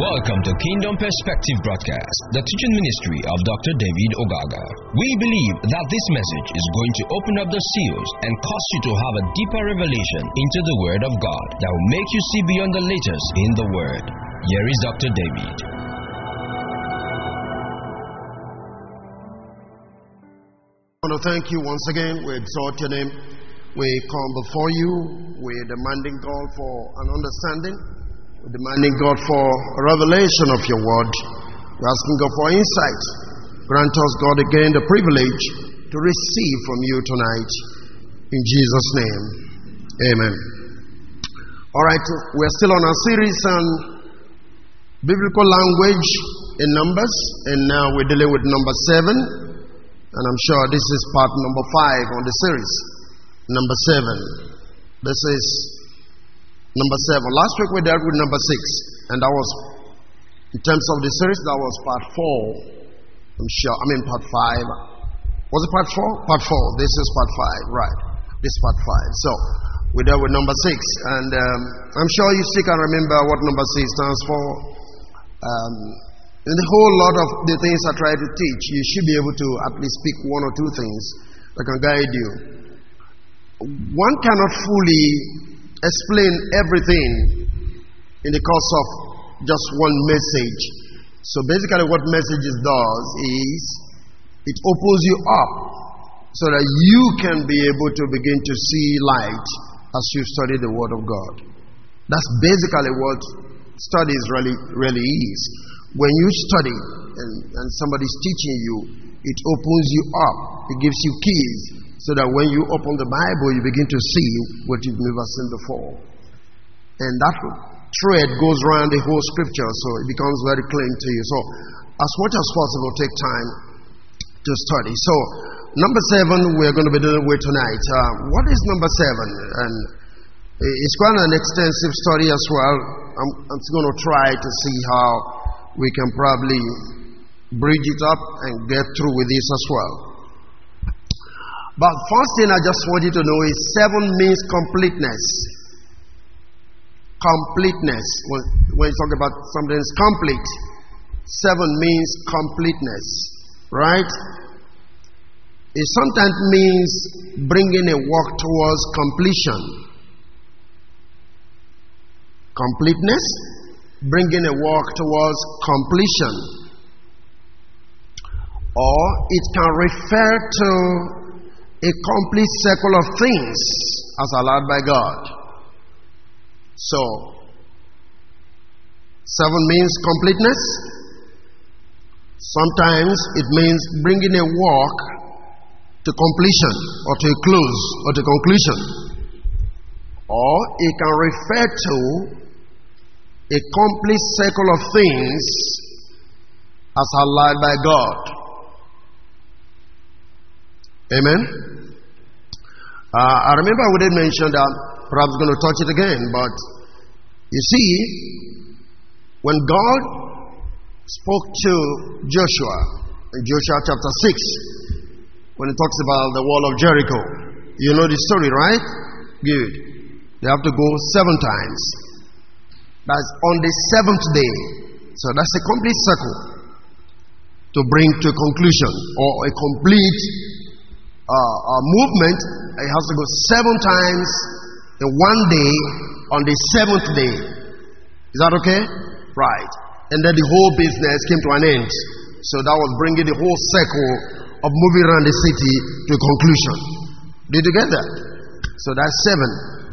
Welcome to Kingdom Perspective Broadcast, the teaching ministry of Dr. David Ogaga. We believe that this message is going to open up the seals and cause you to have a deeper revelation into the Word of God that will make you see beyond the letters in the Word. Here is Dr. David. I want to thank you once again. We exalt your name. We come before you. We're demanding God for an understanding. We're demanding God for a revelation of your word. We're asking God for insight. Grant us, God, again the privilege to receive from you tonight. In Jesus' name. Amen. All right, we're still on our series on biblical language in Numbers, and now we're dealing with number seven. And I'm sure this is part number five on the series. Number seven. This is number seven. Last week we dealt with number six, and that was, in terms of the series, that was part four. I'm sure. I mean, part five. Was it part four? Part four. This is part five, right? This is part five. So we dealt with number six, and um, I'm sure you still can remember what number six stands for. Um, in the whole lot of the things I try to teach, you should be able to at least pick one or two things that can guide you. One cannot fully explain everything in the course of just one message. So basically, what messages does is it opens you up so that you can be able to begin to see light as you study the Word of God. That's basically what studies really really is. When you study and, and somebody's teaching you, it opens you up. It gives you keys so that when you open the Bible, you begin to see what you've never seen before. And that thread goes around the whole scripture, so it becomes very clean to you. So, as much as possible, take time to study. So, number seven, we're going to be dealing with tonight. Uh, what is number seven? And it's quite an extensive study as well. I'm, I'm going to try to see how we can probably bridge it up and get through with this as well. But first thing I just want you to know is seven means completeness. Completeness. When, when you talk about something is complete, seven means completeness. Right? It sometimes means bringing a work towards completion. Completeness, bringing a work towards completion. Or it can refer to a complete circle of things as allowed by God. So, seven means completeness. Sometimes it means bringing a work to completion or to a close or to conclusion. Or it can refer to a complete circle of things as allowed by God. Amen. Uh, I remember we did mention that, perhaps going to touch it again, but you see, when God spoke to Joshua in Joshua chapter 6, when he talks about the wall of Jericho, you know the story, right? Good. They have to go seven times. That's on the seventh day. So that's a complete circle to bring to a conclusion or a complete uh, uh, movement. It has to go seven times in one day on the seventh day. Is that okay? Right. And then the whole business came to an end. So that was bringing the whole circle of moving around the city to a conclusion. Did you get that? So that's seven.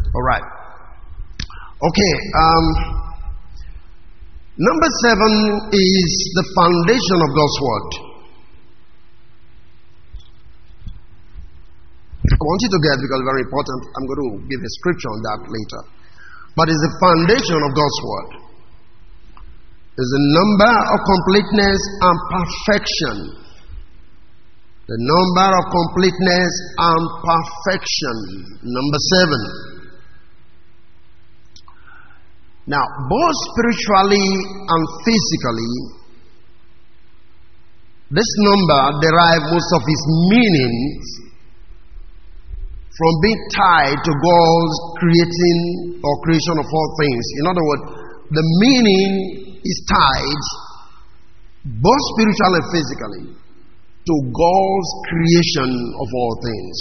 All right. Okay. Um, number seven is the foundation of God's word. I want you to get because very important. I'm going to give a scripture on that later. But it's the foundation of God's word. It's the number of completeness and perfection. The number of completeness and perfection. Number seven. Now, both spiritually and physically, this number derives most of its meanings from being tied to God's creating or creation of all things. In other words, the meaning is tied, both spiritually and physically, to God's creation of all things.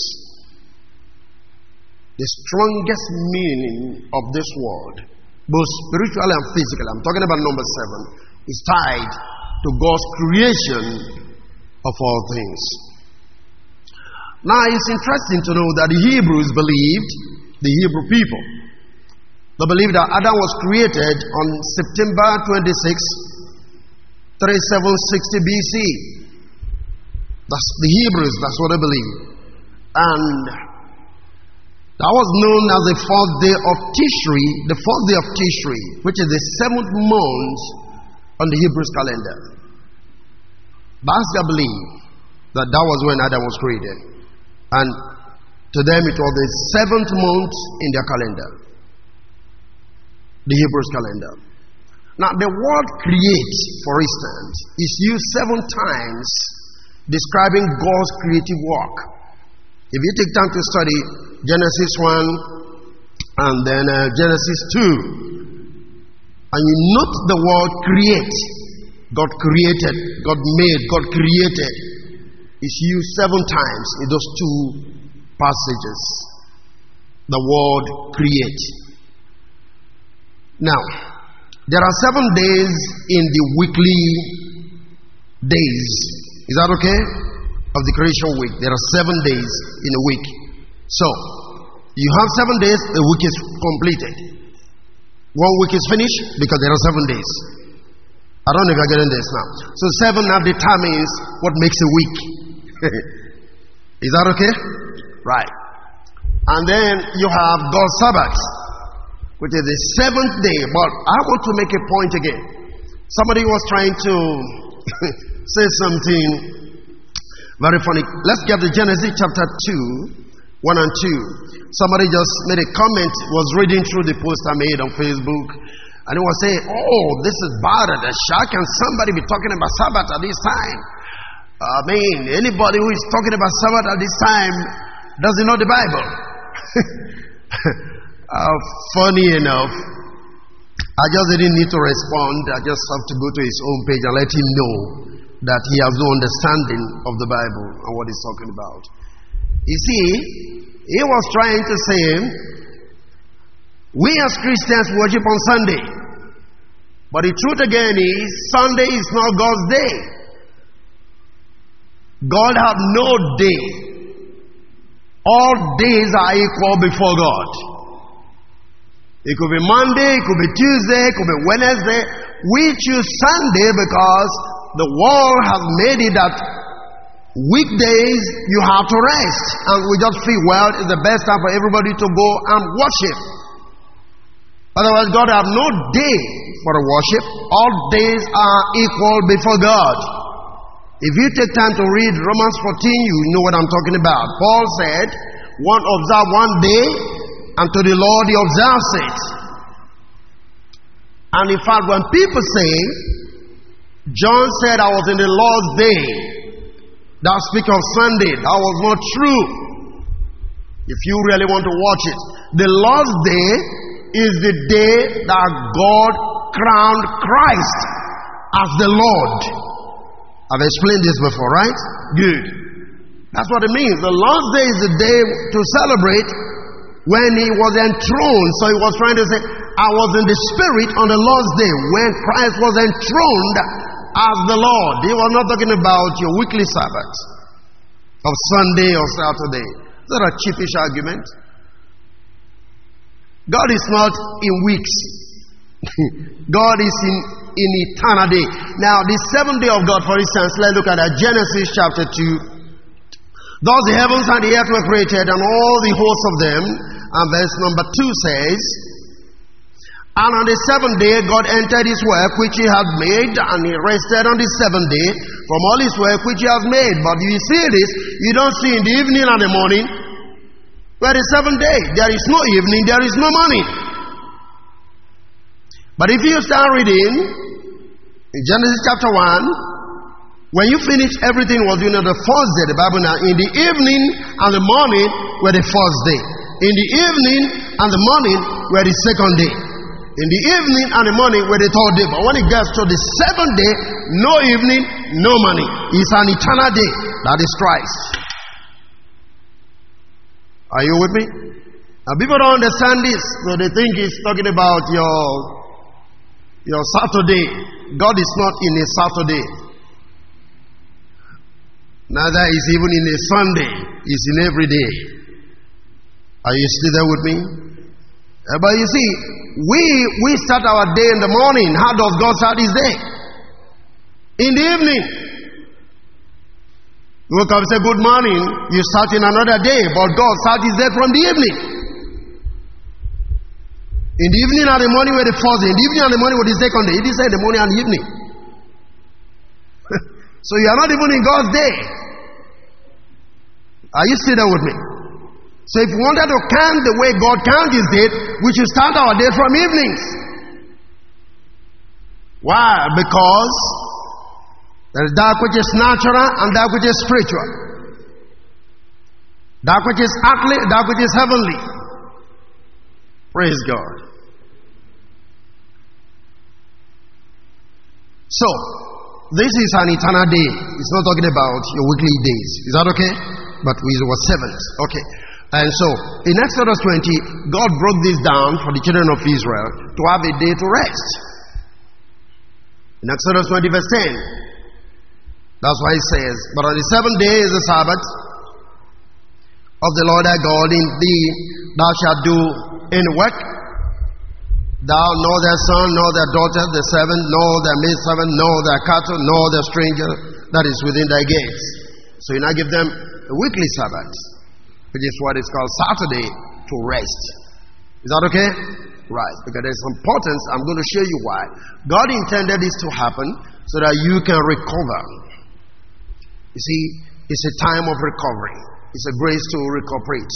The strongest meaning of this word, both spiritually and physically, I'm talking about number seven, is tied to God's creation of all things. Now, it's interesting to know that the Hebrews believed, the Hebrew people, they believed that Adam was created on September 26, 3760 BC. That's the Hebrews, that's what they believe. And that was known as the fourth day of Tishri, the fourth day of Tishri, which is the seventh month on the Hebrews calendar. That's their belief that that was when Adam was created. And to them it was the seventh month in their calendar. The Hebrews calendar. Now the word create, for instance, is used seven times describing God's creative work. If you take time to study Genesis 1 and then uh, Genesis 2, and you note the word create, God created, God made, God created, is used seven times in those two passages. The word create. Now, there are seven days in the weekly days is that okay? Of the creation week. There are seven days in a week. So, you have seven days, the week is completed. One week is finished because there are seven days. I don't know if you're getting this now. So, seven now determines what makes a week. is that okay? Right. And then you have God's Sabbath, which is the seventh day. But I want to make a point again. Somebody was trying to say something very funny. Let's get to Genesis chapter 2, 1 and 2. Somebody just made a comment, was reading through the post I made on Facebook, and he was saying, Oh, this is bad at the shack, and somebody be talking about Sabbath at this time. I mean, anybody who is talking about Sabbath at this time doesn't know the Bible. uh, funny enough, I just didn't need to respond. I just have to go to his own page and let him know that he has no understanding of the Bible and what he's talking about. You see, he was trying to say, we as Christians worship on Sunday. But the truth again is, Sunday is not God's day. God has no day. All days are equal before God. It could be Monday, it could be Tuesday, it could be Wednesday. We choose Sunday because the world has made it that weekdays you have to rest. And we just feel, well, it's the best time for everybody to go and worship. Otherwise, God have no day for worship. All days are equal before God. If you take time to read Romans 14, you know what I'm talking about. Paul said, one observe one day, and to the Lord he observes it. And in fact, when people say, John said, I was in the Lord's day. That speak of Sunday. That was not true. If you really want to watch it, the Lord's day is the day that God crowned Christ as the Lord. I've explained this before, right? Good. That's what it means. The Lord's day is the day to celebrate when he was enthroned. So he was trying to say, I was in the spirit on the Lord's day when Christ was enthroned as the Lord. He was not talking about your weekly Sabbath of Sunday or Saturday. Is that a cheapish argument? God is not in weeks. God is in, in eternity. Now, the seventh day of God, for instance, let's look at that. Genesis chapter 2. Thus the heavens and the earth were created, and all the hosts of them. And verse number 2 says, and on the seventh day, God entered his work which he had made, and he rested on the seventh day from all his work which he has made. But you see this, you don't see in the evening and the morning. Where the seventh day, there is no evening, there is no morning. But if you start reading in Genesis chapter 1, when you finish everything was you know the first day, the Bible now, in the evening and the morning were the first day. In the evening and the morning were the second day. In the evening and the morning were the third day. But when it gets to the seventh day, no evening, no morning. It's an eternal day. That is Christ. Are you with me? Now people don't understand this. So they think he's talking about your your Saturday. God is not in a Saturday. Neither is even in a Sunday. He's in every day. Are you still there with me? Uh, but you see, we we start our day in the morning. How does God start his day? In the evening. You wake up and say good morning, you start in another day, but God starts his day from the evening. In the evening and the morning were the first day. In the evening and the morning were the second day. He didn't say the morning and the evening. so you are not even in God's day. Are you still there with me? So if we wanted to count the way God counts his day, we should start our day from evenings. Why? Because there is that which is natural and that which is spiritual. That which is earthly, that which is heavenly. Praise God. So, this is an eternal day. It's not talking about your weekly days. Is that okay? But we were seventh. Okay. And so, in Exodus 20, God broke this down for the children of Israel to have a day to rest. In Exodus 20, verse 10, that's why he says, But on the seventh day is the Sabbath of the Lord thy God. In thee thou shalt do any work. Thou, nor their son, nor their daughter, the servant, nor thy maidservant, nor their cattle, nor the stranger that is within thy gates. So you now give them a weekly Sabbath, which is what is called Saturday to rest. Is that okay? Right. Because there's importance. I'm going to show you why. God intended this to happen so that you can recover. You see, it's a time of recovery. It's a grace to recuperate.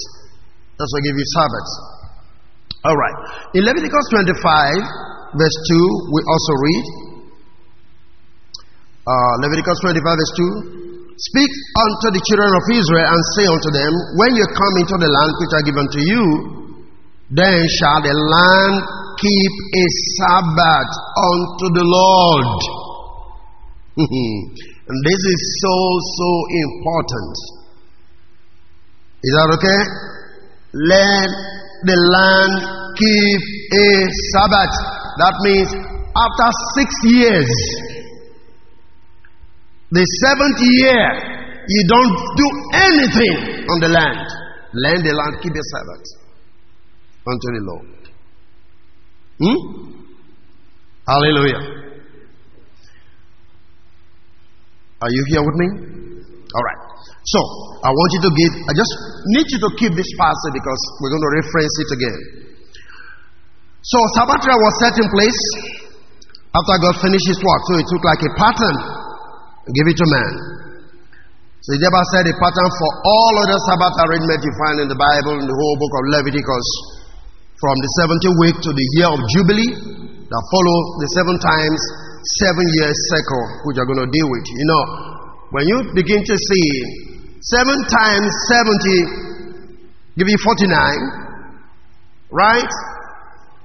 That's why I give you Sabbath. All right. In Leviticus 25, verse 2, we also read. Uh, Leviticus 25, verse 2. Speak unto the children of Israel and say unto them, When you come into the land which I give unto you, then shall the land keep a Sabbath unto the Lord. And this is so, so important. Is that okay? Let the land keep a Sabbath. That means after six years, the seventh year, you don't do anything on the land. Land the land keep a Sabbath unto the Lord. Hmm? Hallelujah. Are you here with me? All right. So, I want you to give, I just need you to keep this passage because we're going to reference it again. So, Sabbathra was set in place after God finished his work. So, he took like a pattern and gave it to man. So, he said a pattern for all other Sabbath arrangements you find in the Bible, in the whole book of Leviticus, from the 70th week to the year of Jubilee that follow the seven times seven years cycle, which are going to deal with. You know, when you begin to see seven times 70, give you 49, right?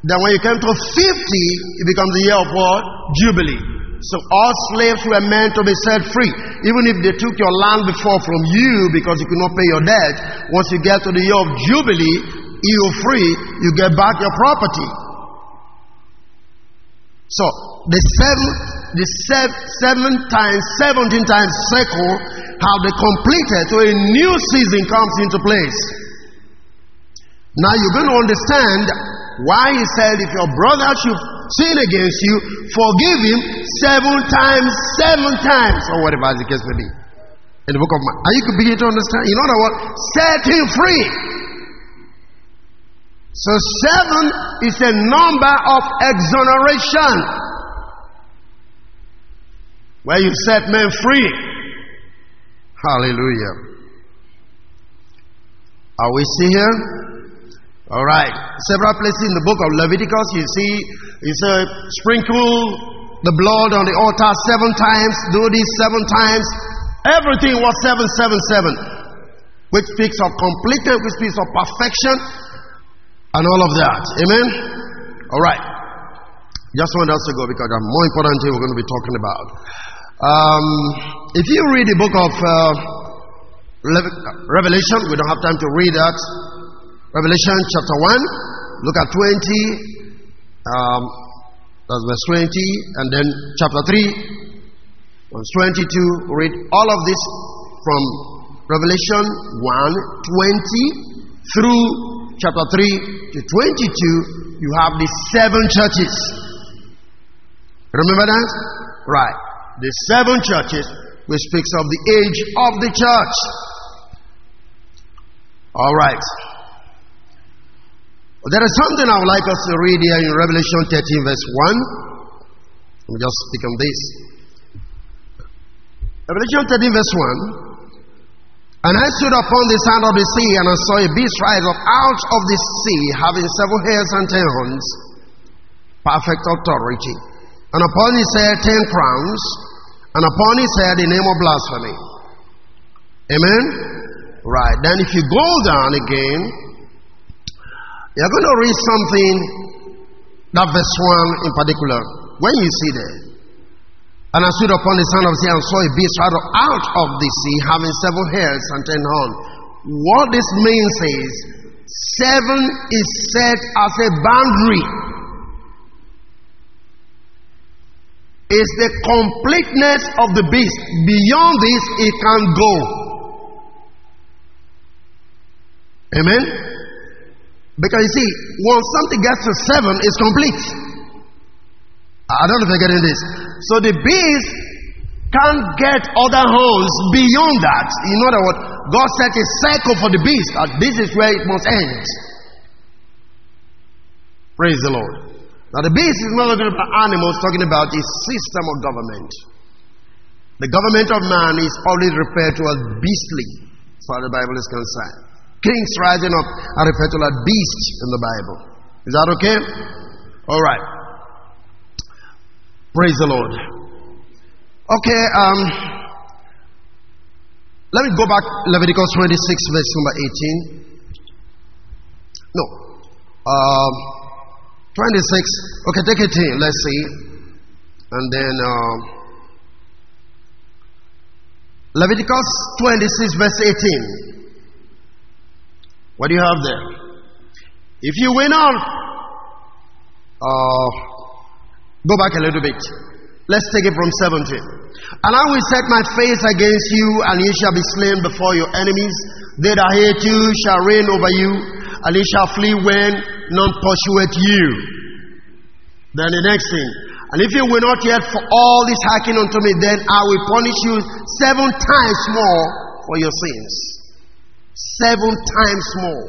Then when you come to 50, it becomes the year of what? Jubilee. So all slaves were meant to be set free. Even if they took your land before from you because you could not pay your debt, once you get to the year of Jubilee, you're free, you get back your property. So the seven, the seven, times, seventeen times cycle have been completed, so a new season comes into place. Now you're going to understand why he said, if your brother should sin against you, forgive him seven times, seven times, or whatever the case may be. In the book of Mark. Are you beginning to understand? In other words, set him free. So seven is a number of exoneration. Where you set men free. Hallelujah. Are we still here? All right. Several places in the book of Leviticus, you see, he said, sprinkle the blood on the altar seven times, do this seven times. Everything was seven, seven, seven. Which speaks of completeness, which speaks of perfection, and all of that. Amen? All right. Just want us to go because there are more important things we're going to be talking about. Um, if you read the book of uh, Revelation, we don't have time to read that. Revelation chapter 1, look at 20, um, that's verse 20, and then chapter 3, verse 22. Read all of this from Revelation 1 20 through chapter 3 to 22. You have the seven churches. Remember that? Right. The seven churches, which speaks of the age of the church. All right. There is something I would like us to read here in Revelation 13, verse 1. Let me just speak on this. Revelation 13, verse 1. And I stood upon the sand of the sea, and I saw a beast rise up out of the sea, having seven heads and ten horns, perfect authority. And upon his head ten crowns, and upon his head the name of blasphemy. Amen? Right. Then if you go down again, you're going to read something, that verse 1 in particular. When you see that, and I stood upon the sand of the sea and saw a beast out of the sea, having seven heads and ten horns. What this means is, seven is set as a boundary. Is the completeness of the beast. Beyond this, it can go. Amen. Because you see, once something gets to seven, it's complete. I don't know if you're getting this. So the beast can't get other holes beyond that. In other words, God set a cycle for the beast, and this is where it must end. Praise the Lord. Now, the beast is not talking about animals, talking about a system of government. The government of man is always referred to as beastly, as far as the Bible is concerned kings rising up are referred to like beasts in the Bible. Is that okay? All right. Praise the Lord. Okay, um, let me go back Leviticus 26, verse number 18. No. Um, 26. Okay, take 18. Let's see. And then uh, Leviticus 26, verse 18. What do you have there? If you win on, uh, go back a little bit. Let's take it from 17. And I will set my face against you, and you shall be slain before your enemies. They that hate you shall reign over you, and you shall flee when none pursueth you. Then the next thing. And if you will not yet for all this hearken unto me, then I will punish you seven times more for your sins seven times more.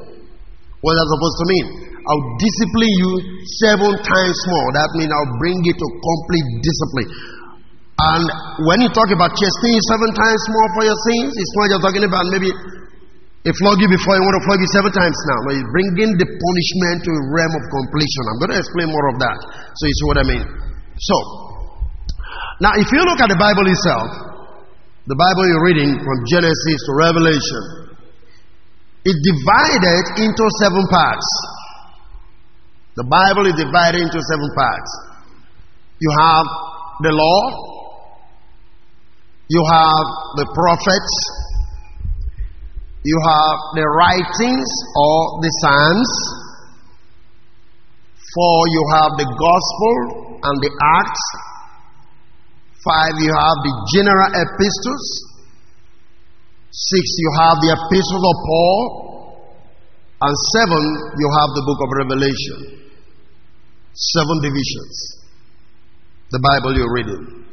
What is that supposed to mean? I'll discipline you seven times more. That means I'll bring you to complete discipline. And when you talk about chastening seven times more for your sins, it's not just talking about maybe a flog you before you want to flog you seven times now. No, it's bringing the punishment to a realm of completion. I'm going to explain more of that so you see what I mean. So, now if you look at the Bible itself, the Bible you're reading from Genesis to Revelation, is divided into seven parts. The Bible is divided into seven parts. You have the law, you have the prophets, you have the writings or the Psalms, four, you have the gospel and the acts, five, you have the general epistles. Six, you have the epistles of Paul. And seven, you have the book of Revelation. Seven divisions. The Bible you're reading.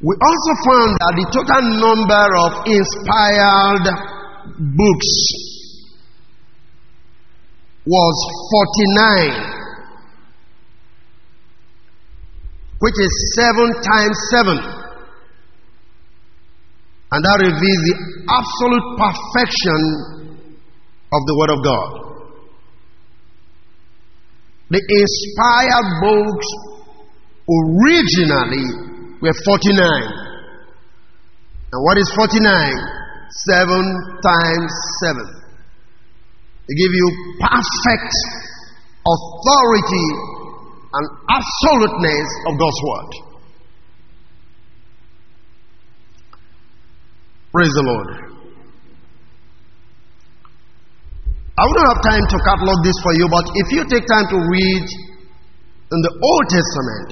We also found that the total number of inspired books was 49, which is 7 times 7. And that reveals the absolute perfection of the Word of God. The inspired books originally were 49. And what is 49? 7 times 7. They give you perfect authority, and absoluteness of God's word. Praise the Lord. I wouldn't have time to catalog this for you, but if you take time to read in the Old Testament,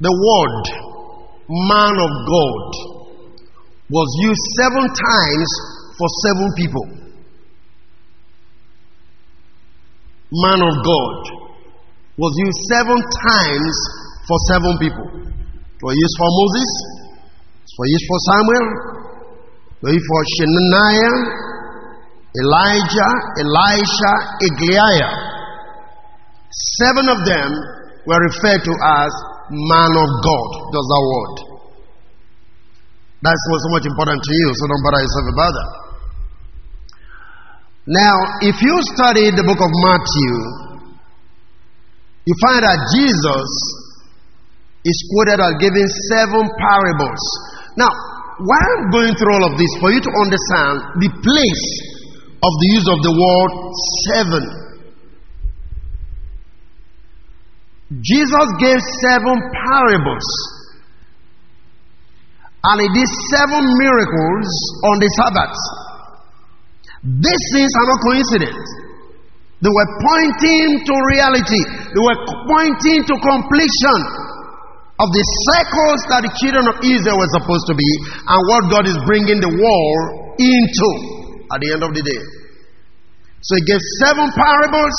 the word man of God was used seven times for seven people. Man of God was used seven times for seven people. It was used for Moses, it was used for Samuel, it was used for Shemaiah, Elijah, Elisha, Igdaliah. Seven of them were referred to as man of God. Just that word. That's what's so much important to you, so don't bother yourself about that. Now, if you study the book of Matthew, you find that Jesus is quoted as giving seven parables. Now, why I'm going through all of this, for you to understand the place of the use of the word seven Jesus gave seven parables. And he did seven miracles on the Sabbath. These things are not coincidence. They were pointing to reality. They were pointing to completion of the cycles that the children of Israel were supposed to be and what God is bringing the world into at the end of the day. So he gave seven parables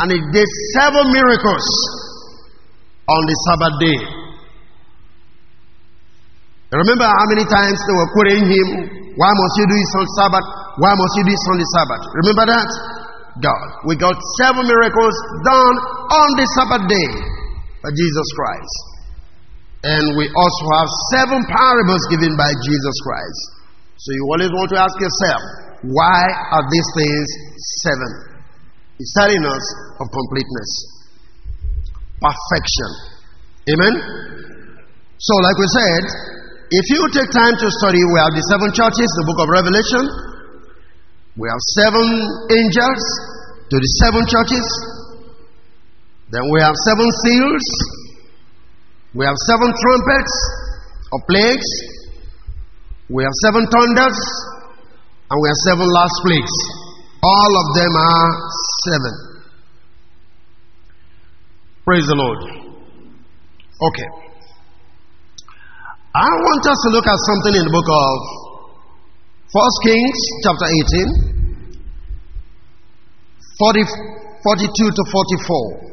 and he did seven miracles on the Sabbath day. Remember how many times they were quoting him, Why must you do this on Sabbath? Why must you do this on the Sabbath? Remember that? God. We got seven miracles done on the Sabbath day by Jesus Christ. And we also have seven parables given by Jesus Christ. So you always want to ask yourself, why are these things seven? He's telling us of completeness, perfection. Amen? So, like we said, if you take time to study, we have the seven churches, the book of Revelation. We have seven angels to the seven churches. Then we have seven seals. We have seven trumpets or plagues. We have seven thunders. And we have seven last plagues. All of them are seven. Praise the Lord. Okay. I want us to look at something in the book of First Kings, chapter 18, 40, 42 to 44.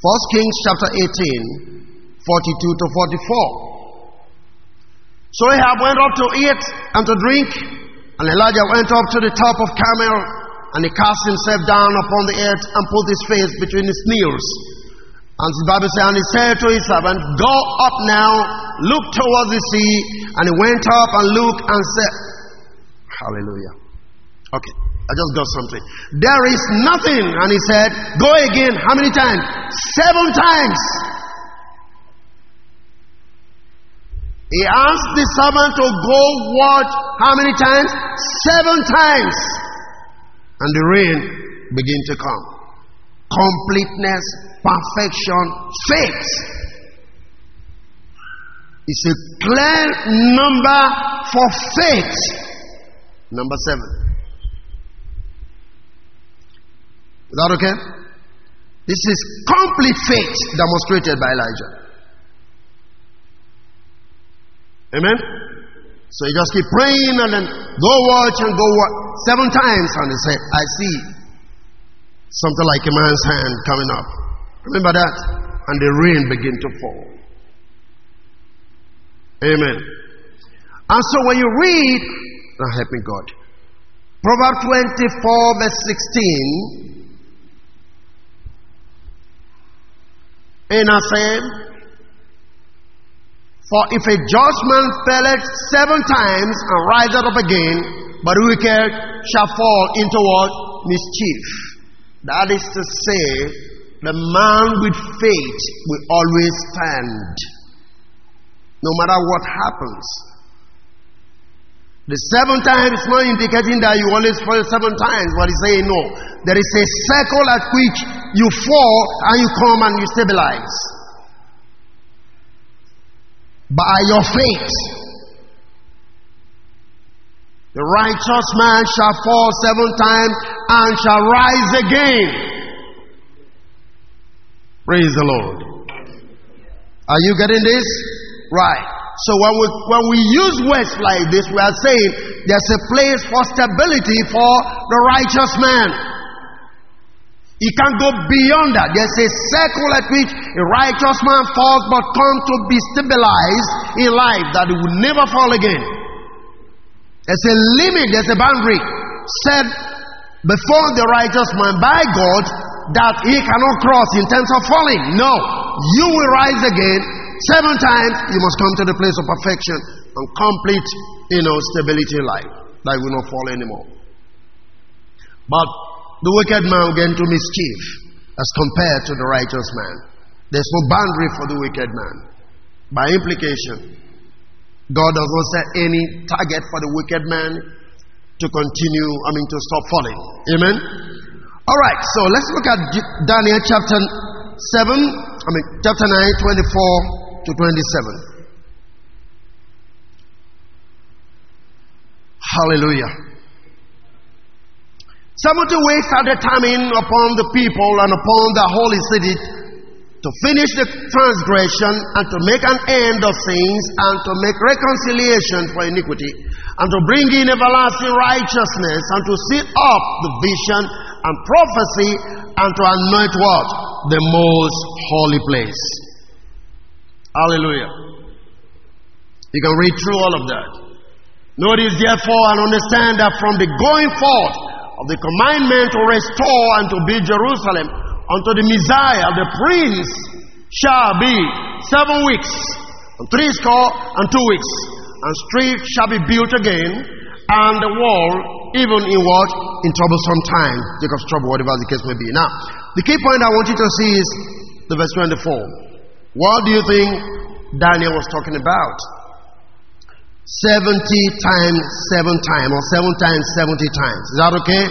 First Kings, chapter 18, 42 to 44. So Ahab went up to eat and to drink and Elijah went up to the top of Carmel and he cast himself down upon the earth and put his face between his knees. And the Bible says, and he said to his servant, Go up now, look towards the sea. And he went up and looked and said, Hallelujah. Okay, I just got something. There is nothing. And he said, Go again. How many times? Seven times. He asked the servant to go watch how many times? Seven times. And the rain began to come. Completeness, perfection, faith. It's a clear number for faith. Number seven. Is that okay? This is complete faith demonstrated by Elijah. Amen? So you just keep praying and then go watch and go watch seven times and say, I see something like a man's hand coming up. Remember that? And the rain begin to fall. Amen. And so when you read, now help me God. Proverbs 24, verse 16. And I said, for if a just man seven times and riseth up again, but wicked shall fall into what? Mischief. That is to say, the man with faith will always stand. No matter what happens. The seven times is not indicating that you always fall seven times, but he's saying no. There is a circle at which you fall and you come and you stabilize. By your faith. The righteous man shall fall seven times and shall rise again. Praise the Lord. Are you getting this? Right. So when we, when we use words like this, we are saying there's a place for stability for the righteous man. He can't go beyond that. There's a circle at which a righteous man falls but comes to be stabilized in life that he will never fall again. There's a limit, there's a boundary set before the righteous man by God that he cannot cross in terms of falling. No, you will rise again Seven times you must come to the place of perfection and complete, you know, stability in life. That will not fall anymore. But the wicked man will get into mischief as compared to the righteous man. There's no boundary for the wicked man. By implication, God does not set any target for the wicked man to continue, I mean, to stop falling. Amen? All right, so let's look at Daniel chapter 7, I mean, chapter 9, 24 to 27. Hallelujah. 70 weeks are determined upon the people and upon the holy city to finish the transgression and to make an end of sins and to make reconciliation for iniquity and to bring in everlasting righteousness and to seal up the vision and prophecy and to anoint what? The most holy place. Hallelujah. You can read through all of that. Notice therefore and understand that from the going forth of the commandment to restore and to build Jerusalem unto the Messiah, the Prince, shall be seven weeks, and three score and two weeks, and street shall be built again, and the wall even in what? In troublesome time. Jacob's trouble, whatever the case may be. Now, the key point I want you to see is the verse 24. What do you think Daniel was talking about? 70 times 7 times, or 7 times 70 times. Is that okay?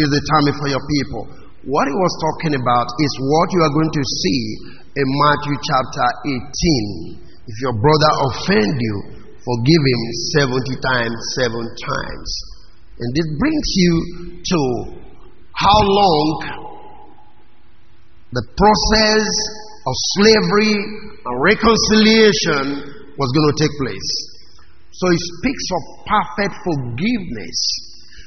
Is the time for your people. What he was talking about is what you are going to see in Matthew chapter 18. If your brother offend you, forgive him 70 times 7 times. And this brings you to how long the process of slavery and reconciliation was going to take place. So he speaks of perfect forgiveness.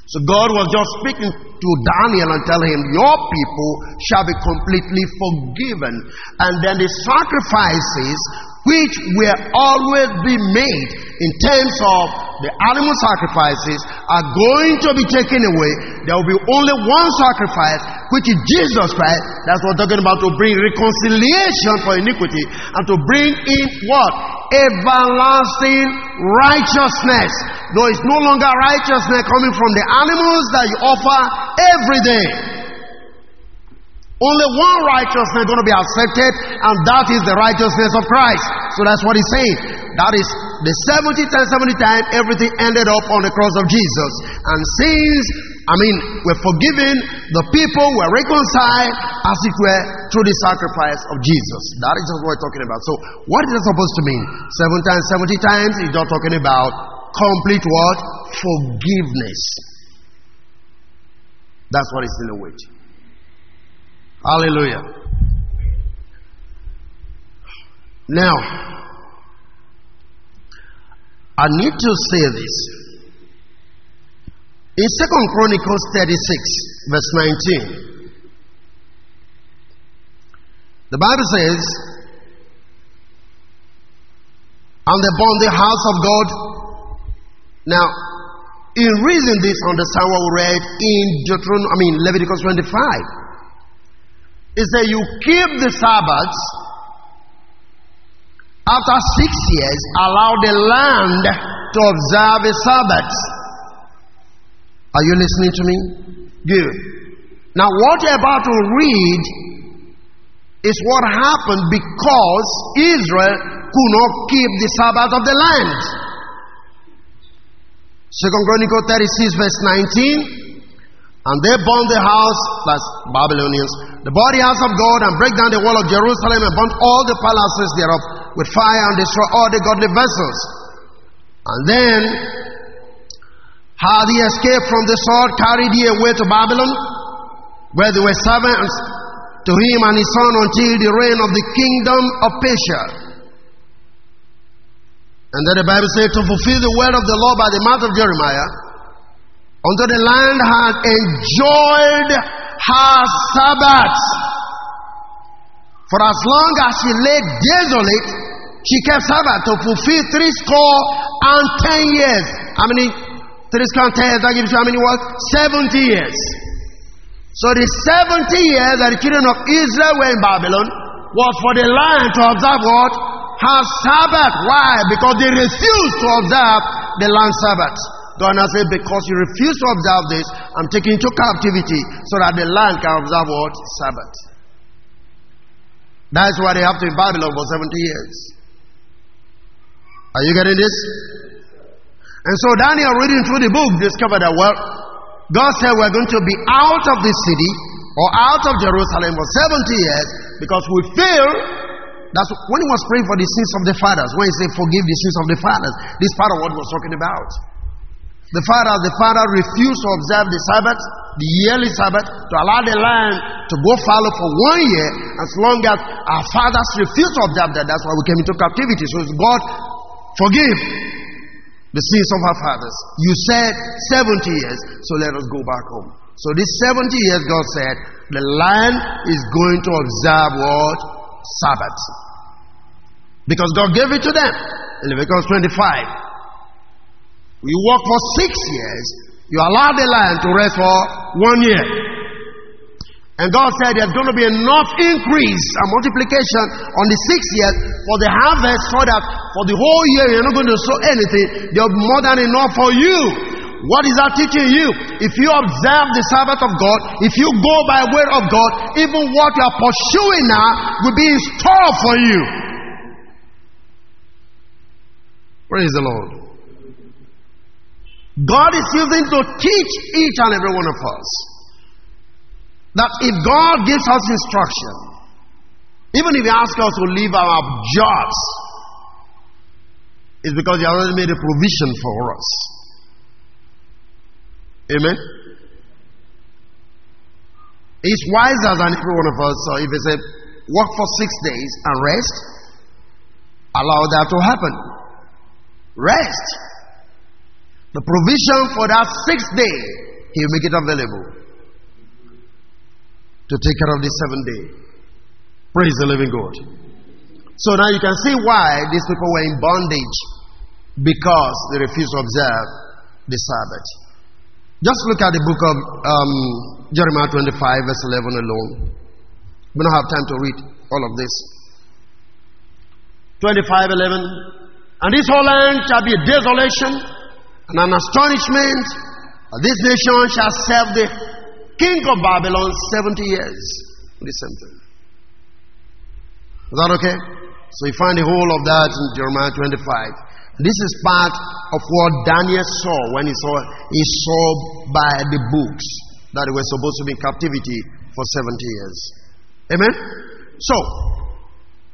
So God was just speaking to Daniel and telling him, Your people shall be completely forgiven. And then the sacrifices which will always be made in terms of the animal sacrifices are going to be taken away. There will be only one sacrifice, which is Jesus Christ. That's what we're talking about to bring reconciliation for iniquity and to bring in what? Everlasting righteousness. No, it's no longer righteousness coming from the animals that you offer every day. Only one righteousness is going to be accepted, and that is the righteousness of Christ. So that's what he's saying. That is the 70 times, 70 times, everything ended up on the cross of Jesus. And since, I mean, we're forgiven, the people were reconciled, as it were, through the sacrifice of Jesus. That is what we're talking about. So, what is it supposed to mean? Seven times, 70 times, he's not talking about complete what? Forgiveness. That's what in the way. Hallelujah. Now, I need to say this. In Second Chronicles 36, verse 19, the Bible says, And they burn the house of God. Now, in reading this, understand what we read in Deuteronomy, I mean Leviticus 25. Is that you keep the Sabbaths. After six years, allow the land to observe the Sabbath. Are you listening to me? Good. Now, what you're about to read is what happened because Israel could not keep the Sabbath of the land. Second Chronicle 36, verse 19. And they burned the house, that's Babylonians, the body house of God, and break down the wall of Jerusalem and burn all the palaces thereof with fire and destroy all the godly vessels. And then had he escaped from the sword, carried ye away to Babylon, where they were servants to him and his son until the reign of the kingdom of Persia. And then the Bible says, to fulfill the word of the Lord by the mouth of Jeremiah, until the land had enjoyed her Sabbath. For as long as she lay desolate, she kept Sabbath to fulfill three score and ten years. How many? Three ten. That gives you how many words? Seventy years. So the 70 years that the children of Israel were in Babylon was for the land to observe what? Have Sabbath. Why? Because they refused to observe the land Sabbath. God has said, because you refuse to observe this, I'm taking you to captivity so that the land can observe what? Sabbath. That's why they have to be in Babylon for 70 years. Are you getting this? And so Daniel reading through the book discovered that, well, God said we're going to be out of this city or out of Jerusalem for 70 years because we feel that's when he was praying for the sins of the fathers, when he said, Forgive the sins of the fathers. This part of what was talking about. The father, the father refused to observe the Sabbath, the yearly Sabbath, to allow the land to go fallow for one year, as long as our fathers refused to observe that. That's why we came into captivity. So it's God, forgive the sins of our fathers. You said 70 years, so let us go back home. So this 70 years, God said, the land is going to observe what? Sabbath. Because God gave it to them. Leviticus 25. You work for six years, you allow the land to rest for one year. And God said there's going to be enough increase and multiplication on the sixth year for the harvest so that for the whole year you're not going to sow anything. There'll be more than enough for you. What is that teaching you? If you observe the Sabbath of God, if you go by word of God, even what you are pursuing now will be in store for you. Praise the Lord. God is using to teach each and every one of us that if God gives us instruction, even if He asks us to leave our jobs, it's because He already made a provision for us. Amen. He's wiser than every one of us. So if He said, work for six days and rest, allow that to happen. Rest. The provision for that sixth day, He'll make it available to take care of the seventh day. Praise the living God. So now you can see why these people were in bondage because they refused to observe the Sabbath. Just look at the book of um, Jeremiah 25, verse 11 alone. We don't have time to read all of this. 25, 11. And this whole land shall be a desolation and an astonishment. This nation shall serve the king of Babylon 70 years. The same thing. Is that okay? So you find the whole of that in Jeremiah 25. This is part of what Daniel saw when he saw he saw by the books that were supposed to be in captivity for 70 years. Amen? So,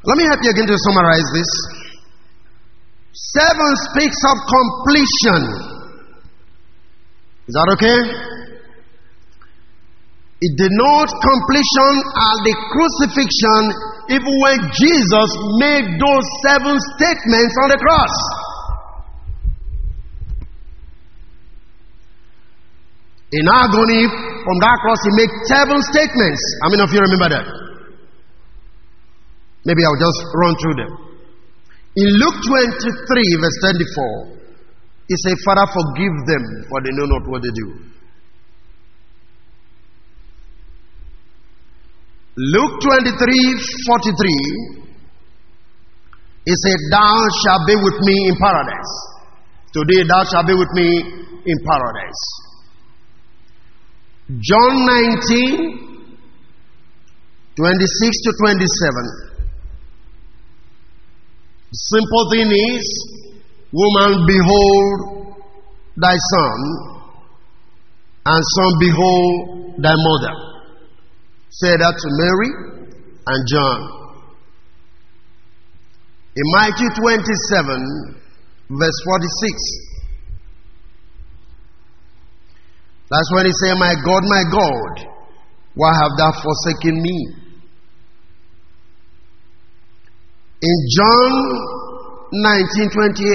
let me help you again to summarize this. Seven speaks of completion. Is that okay? It denotes completion at the crucifixion, even when Jesus made those seven statements on the cross. In agony, from that cross, he made seven statements. How many of you remember that? Maybe I'll just run through them. In Luke 23, verse 24, he said, Father, forgive them, for they know not what they do. Luke 23 43, he said, Thou shalt be with me in paradise. Today thou shalt be with me in paradise. John 19 26 to 27. The simple thing is, woman, behold thy son, and son, behold thy mother. Say that to Mary and John. In Matthew 27, verse 46. That's when he said, My God, my God, why have thou forsaken me? In John 19:28,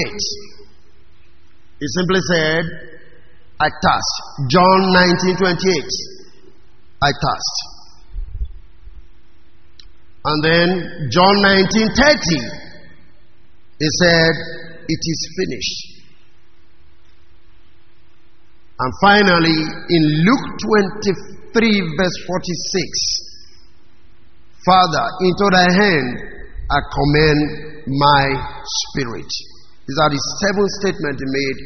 he simply said, I thirst. John 19:28, I thirst. And then John 19:30, he said, It is finished. And finally, in Luke 23, verse 46, Father, into thy hand I commend my spirit. These are the seven statements he made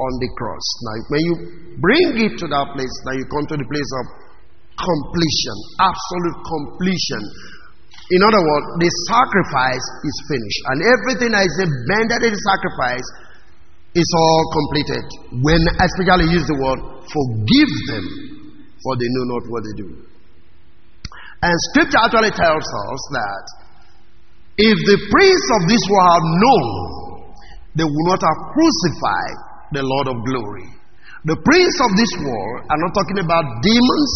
on the cross. Now, when you bring it to that place, now you come to the place of completion, absolute completion. In other words, the sacrifice is finished, and everything that is abandoned in the sacrifice is all completed. When I especially use the word forgive them, for they know not what they do. And scripture actually tells us that if the priests of this world had known, they would not have crucified the Lord of glory. The priests of this world are not talking about demons,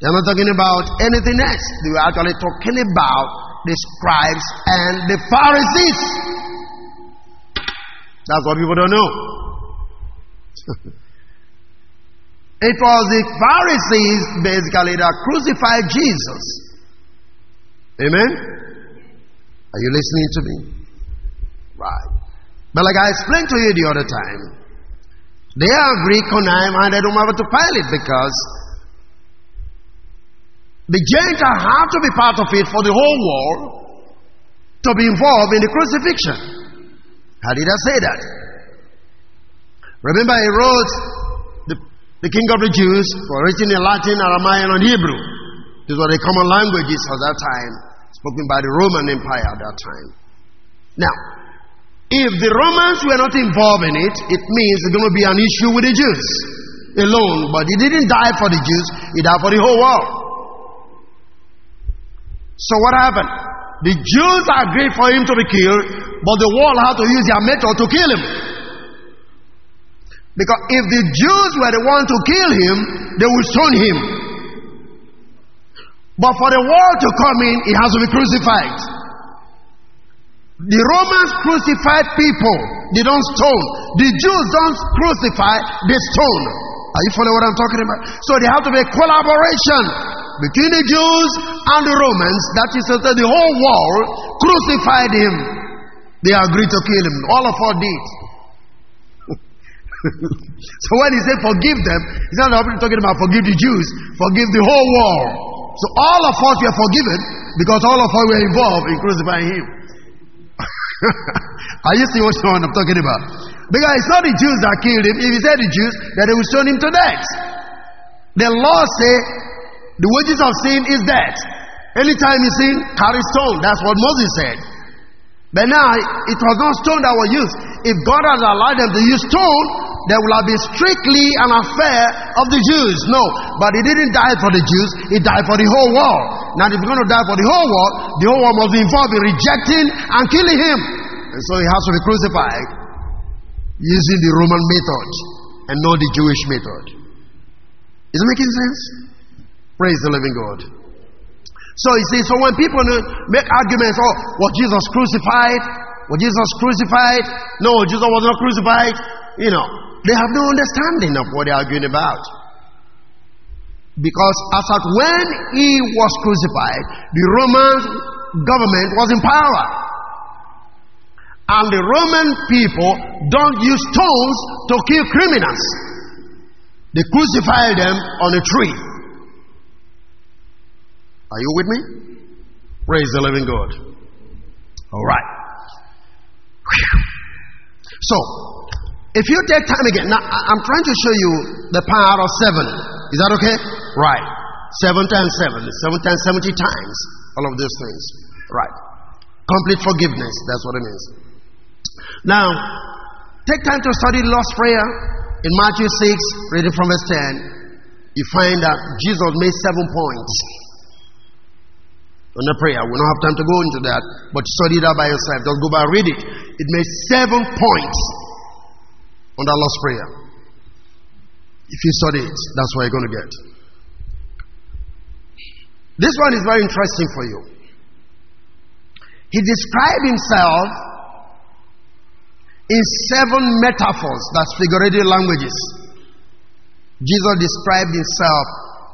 they're not talking about anything else. They were actually talking about the scribes and the Pharisees. That's what people don't know. it was the Pharisees basically that crucified Jesus. Amen. Are you listening to me? Right. But like I explained to you the other time, they agree, connive, and they don't have to Pilate because the Gentiles have to be part of it for the whole world to be involved in the crucifixion. How did I say that? Remember, he wrote the, the King of the Jews for written in Latin, Aramaic, and Hebrew. These were the common languages for that time spoken by the Roman Empire at that time. Now, if the Romans were not involved in it, it means it's going to be an issue with the Jews alone. But he didn't die for the Jews, he died for the whole world. So what happened? The Jews agreed for him to be killed, but the world had to use their method to kill him. Because if the Jews were the ones to kill him, they would stone him. But for the world to come in, he has to be crucified. The Romans crucified people, they don't stone. The Jews don't crucify, they stone. Are you following what I'm talking about? So there have to be a collaboration between the Jews and the Romans. That is to say, the whole world crucified him. They agreed to kill him. All of us did. so when he said forgive them, he's not talking about forgive the Jews, forgive the whole world. So all of us were forgiven because all of us were involved in crucifying him. Are you see what I'm talking about? Because it's not the Jews that killed him. If he said the Jews, then they would stone him to death. The law say the wages of sin is death. Anytime you sin, carry stone. That's what Moses said. But now it was not stone that was used. If God had allowed them to use stone, there will have been strictly an affair of the Jews. No, but he didn't die for the Jews, he died for the whole world. Now, if he's going to die for the whole world, the whole world must be involved in rejecting and killing him. And so he has to be crucified using the Roman method and not the Jewish method. Is it making sense? Praise the living God. So you see, so when people make arguments, oh, was Jesus crucified? Was Jesus crucified? No, Jesus was not crucified. You know, they have no understanding of what they're arguing about. Because as at when he was crucified, the Roman government was in power. And the Roman people don't use stones to kill criminals. They crucify them on a tree. Are you with me? Praise the living God. All right. So, if you take time again, now I'm trying to show you the power of seven. Is that okay? Right. Seven times seven. Seven times seventy times. All of those things. Right. Complete forgiveness. That's what it means. Now, take time to study the Lord's Prayer In Matthew 6, reading from verse 10, you find that Jesus made seven points on the prayer. We don't have time to go into that, but study that by yourself. Just go by read it. It made seven points on that Lord's Prayer. If you study it, that's what you're going to get. This one is very interesting for you. He described himself in seven metaphors, that's figurative languages. Jesus described himself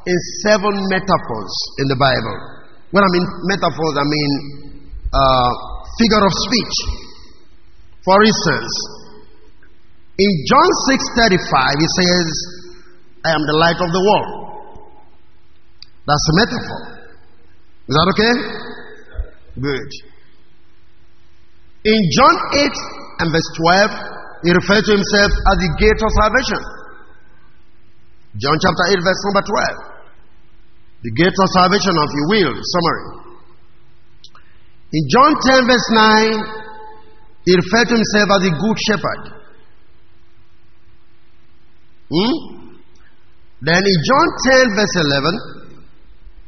in seven metaphors in the Bible. When I mean metaphors, I mean uh, figure of speech. For instance, in John 6:35, he says, "I am the light of the world." That's a metaphor. Is that okay? Good. In John 8 and verse 12, he referred to himself as the gate of salvation. John chapter 8, verse number 12. The gate of salvation, if you will, summary. In John 10, verse 9, he referred to himself as the good shepherd. Hmm? Then in John 10, verse 11,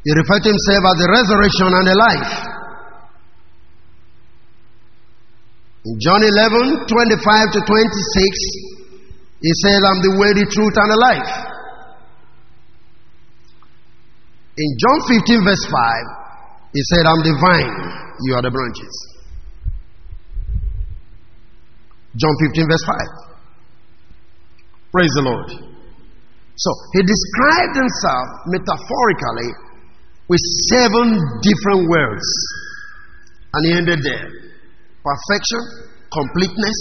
he referred to himself as the resurrection and the life. In John 11, 25 to 26, he says, I'm the way, the truth, and the life. In John 15, verse 5, he said, I'm the vine, you are the branches. John 15, verse 5. Praise the Lord. So he described himself metaphorically with seven different words. And he ended there perfection, completeness,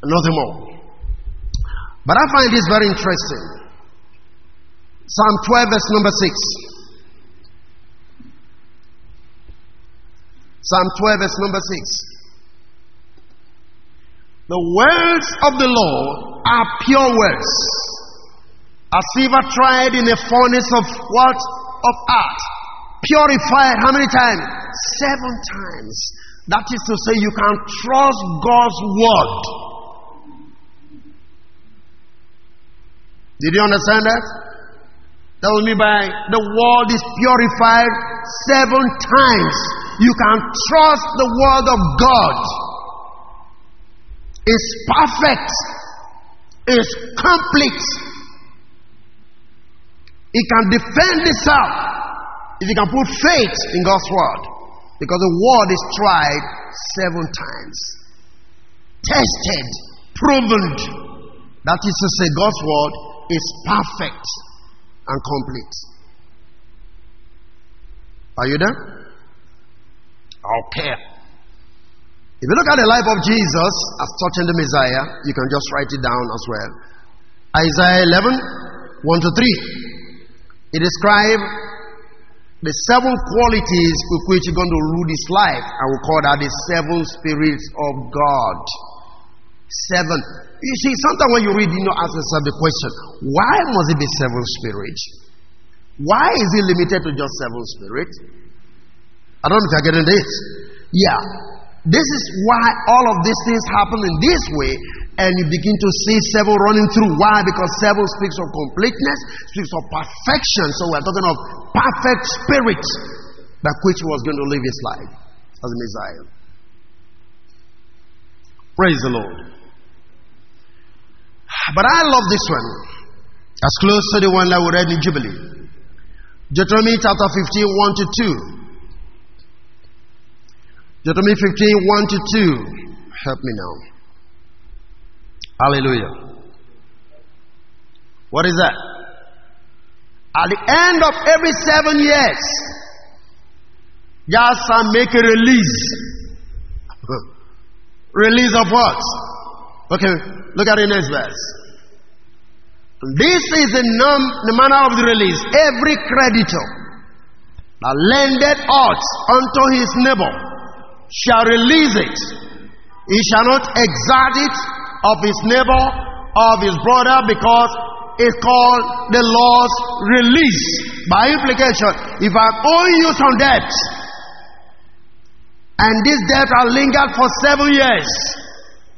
and nothing more. But I find this very interesting. Psalm 12, verse number 6. Psalm 12, verse number 6. The words of the Lord are pure words, as silver tried in a furnace of what? Of art. Purified how many times? Seven times. That is to say, you can trust God's word. Did you understand that? That was me by the word is purified seven times. You can trust the word of God. It's perfect. It's complete. It can defend itself if you can put faith in God's word. Because the word is tried seven times, tested, proven. That is to say, God's word is perfect and complete. Are you there? Okay. If you look at the life of Jesus as touching the Messiah, you can just write it down as well. Isaiah 11, 1 to 3. It describes the seven qualities with which you're going to rule this life. I will call that the seven spirits of God. Seven. You see, sometimes when you read, you know, ask yourself the question, why must it be seven spirits? Why is it limited to just seven spirits? I don't know if you're getting this. Yeah. This is why all of these things happen in this way and you begin to see seven running through. Why? Because seven speaks of completeness, speaks of perfection. So we're talking of perfect spirit by which he was going to live his life as a Messiah. Praise the Lord. But I love this one. As close to the one that we read in Jubilee. Deuteronomy chapter 15, 1 to 2. Deuteronomy 15, 1 to 2. Help me now. Hallelujah. What is that? At the end of every seven years, Yasa make a release. release of what? Okay, look at the next verse. This is the, the manner of the release. Every creditor that lended aught unto his neighbor shall release it. He shall not exact it of his neighbor, of his brother, because it's called the Lord's release. By implication, if I owe you some debt, and this debt has lingered for seven years,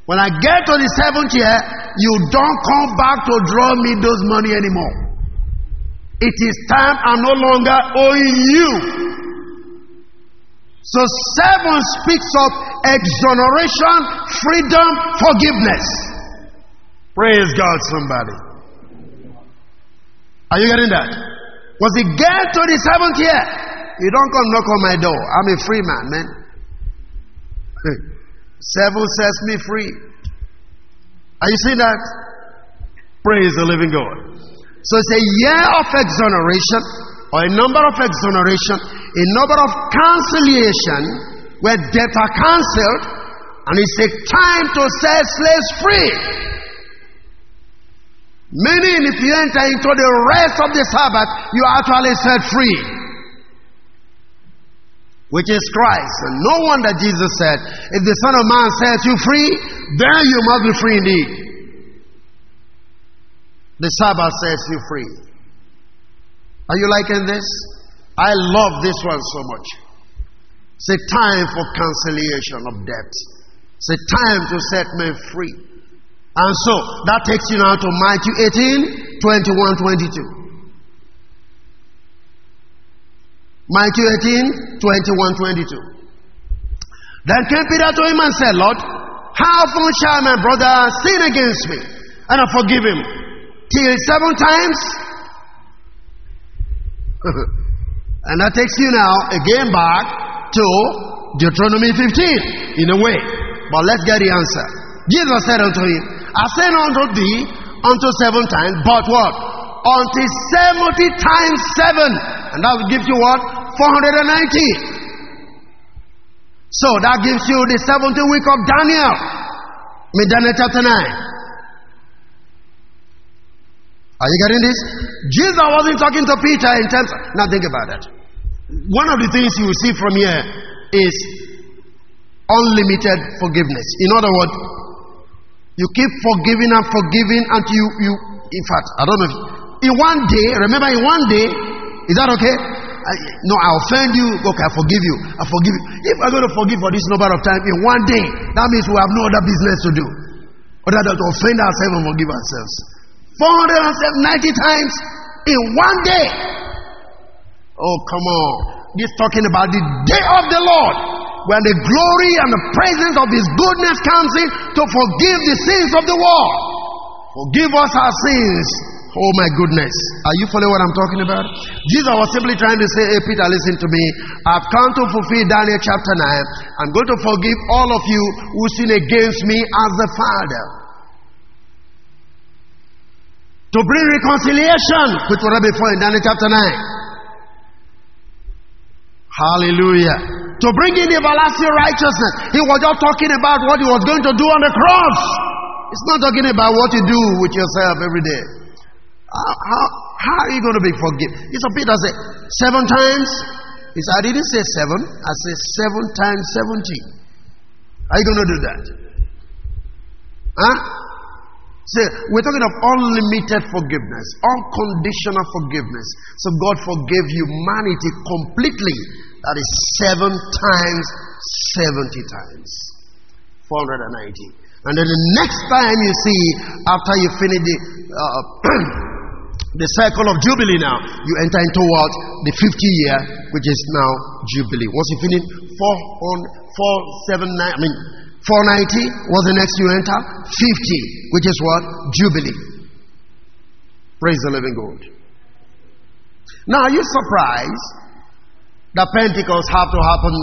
When I get to the seventh year, you don't come back to draw me those money anymore. It is time I'm no longer owing you. So seven speaks of exoneration, freedom, forgiveness. Praise God, somebody. Are you getting that? Was it get to the seventh year? You don't come knock on my door. I'm a free man, man. Seven sets me free. Are you seeing that? Praise the living God. So it's a year of exoneration, or a number of exoneration, a number of cancellation, where debts are cancelled, and it's a time to set slaves free. Meaning, if you enter into the rest of the Sabbath, you are actually set free which is Christ. And no wonder Jesus said, If the Son of Man sets you free, then you must be free indeed. The Sabbath sets you free. Are you liking this? I love this one so much. It's a time for cancellation of debt. It's a time to set men free. And so that takes you now to Matthew 18 21 22. Matthew 18, 21, 22. Then came Peter to him and said, Lord, how often shall my brother sin against me and I forgive him? Till seven times? and that takes you now again back to Deuteronomy 15 in a way. But let's get the answer. Jesus said unto him, I say unto thee unto seven times, but what? until 70 times 7. And that will give you what? 490. So that gives you the 70th week of Daniel. In Daniel chapter 9. Are you getting this? Jesus wasn't talking to Peter in terms of, now think about that. One of the things you will see from here is unlimited forgiveness. In other words, you keep forgiving and forgiving until you, you in fact, I don't know if in one day, remember in one day, is that okay? I, no, I offend you. Okay, I forgive you. I forgive you. If I'm going to forgive for this number of time in one day, that means we have no other business to do other than to offend ourselves and forgive ourselves. 490 times in one day. Oh, come on. This talking about the day of the Lord when the glory and the presence of His goodness comes in to forgive the sins of the world. Forgive us our sins Oh my goodness. Are you following what I'm talking about? Jesus was simply trying to say, Hey Peter, listen to me. I've come to fulfill Daniel chapter 9. I'm going to forgive all of you who sin against me as the Father. To bring reconciliation, which was before in Daniel chapter 9. Hallelujah. To bring in everlasting righteousness. He was just talking about what he was going to do on the cross. It's not talking about what you do with yourself every day. How, how, how are you going to be forgiven? It's a Peter said, seven times. He said, I didn't say seven. I said seven times seventy. Are you going to do that? Huh? Say, we're talking of unlimited forgiveness, unconditional forgiveness. So God forgave humanity completely. That is seven times, seventy times. 490. And then the next time you see, after you finish the uh, the cycle of Jubilee now, you enter into what? The 50 year, which is now Jubilee. Once you finish 4, 479, I mean, 490, what's the next you enter? 50, which is what? Jubilee. Praise the living God. Now, are you surprised that Pentecost have to happen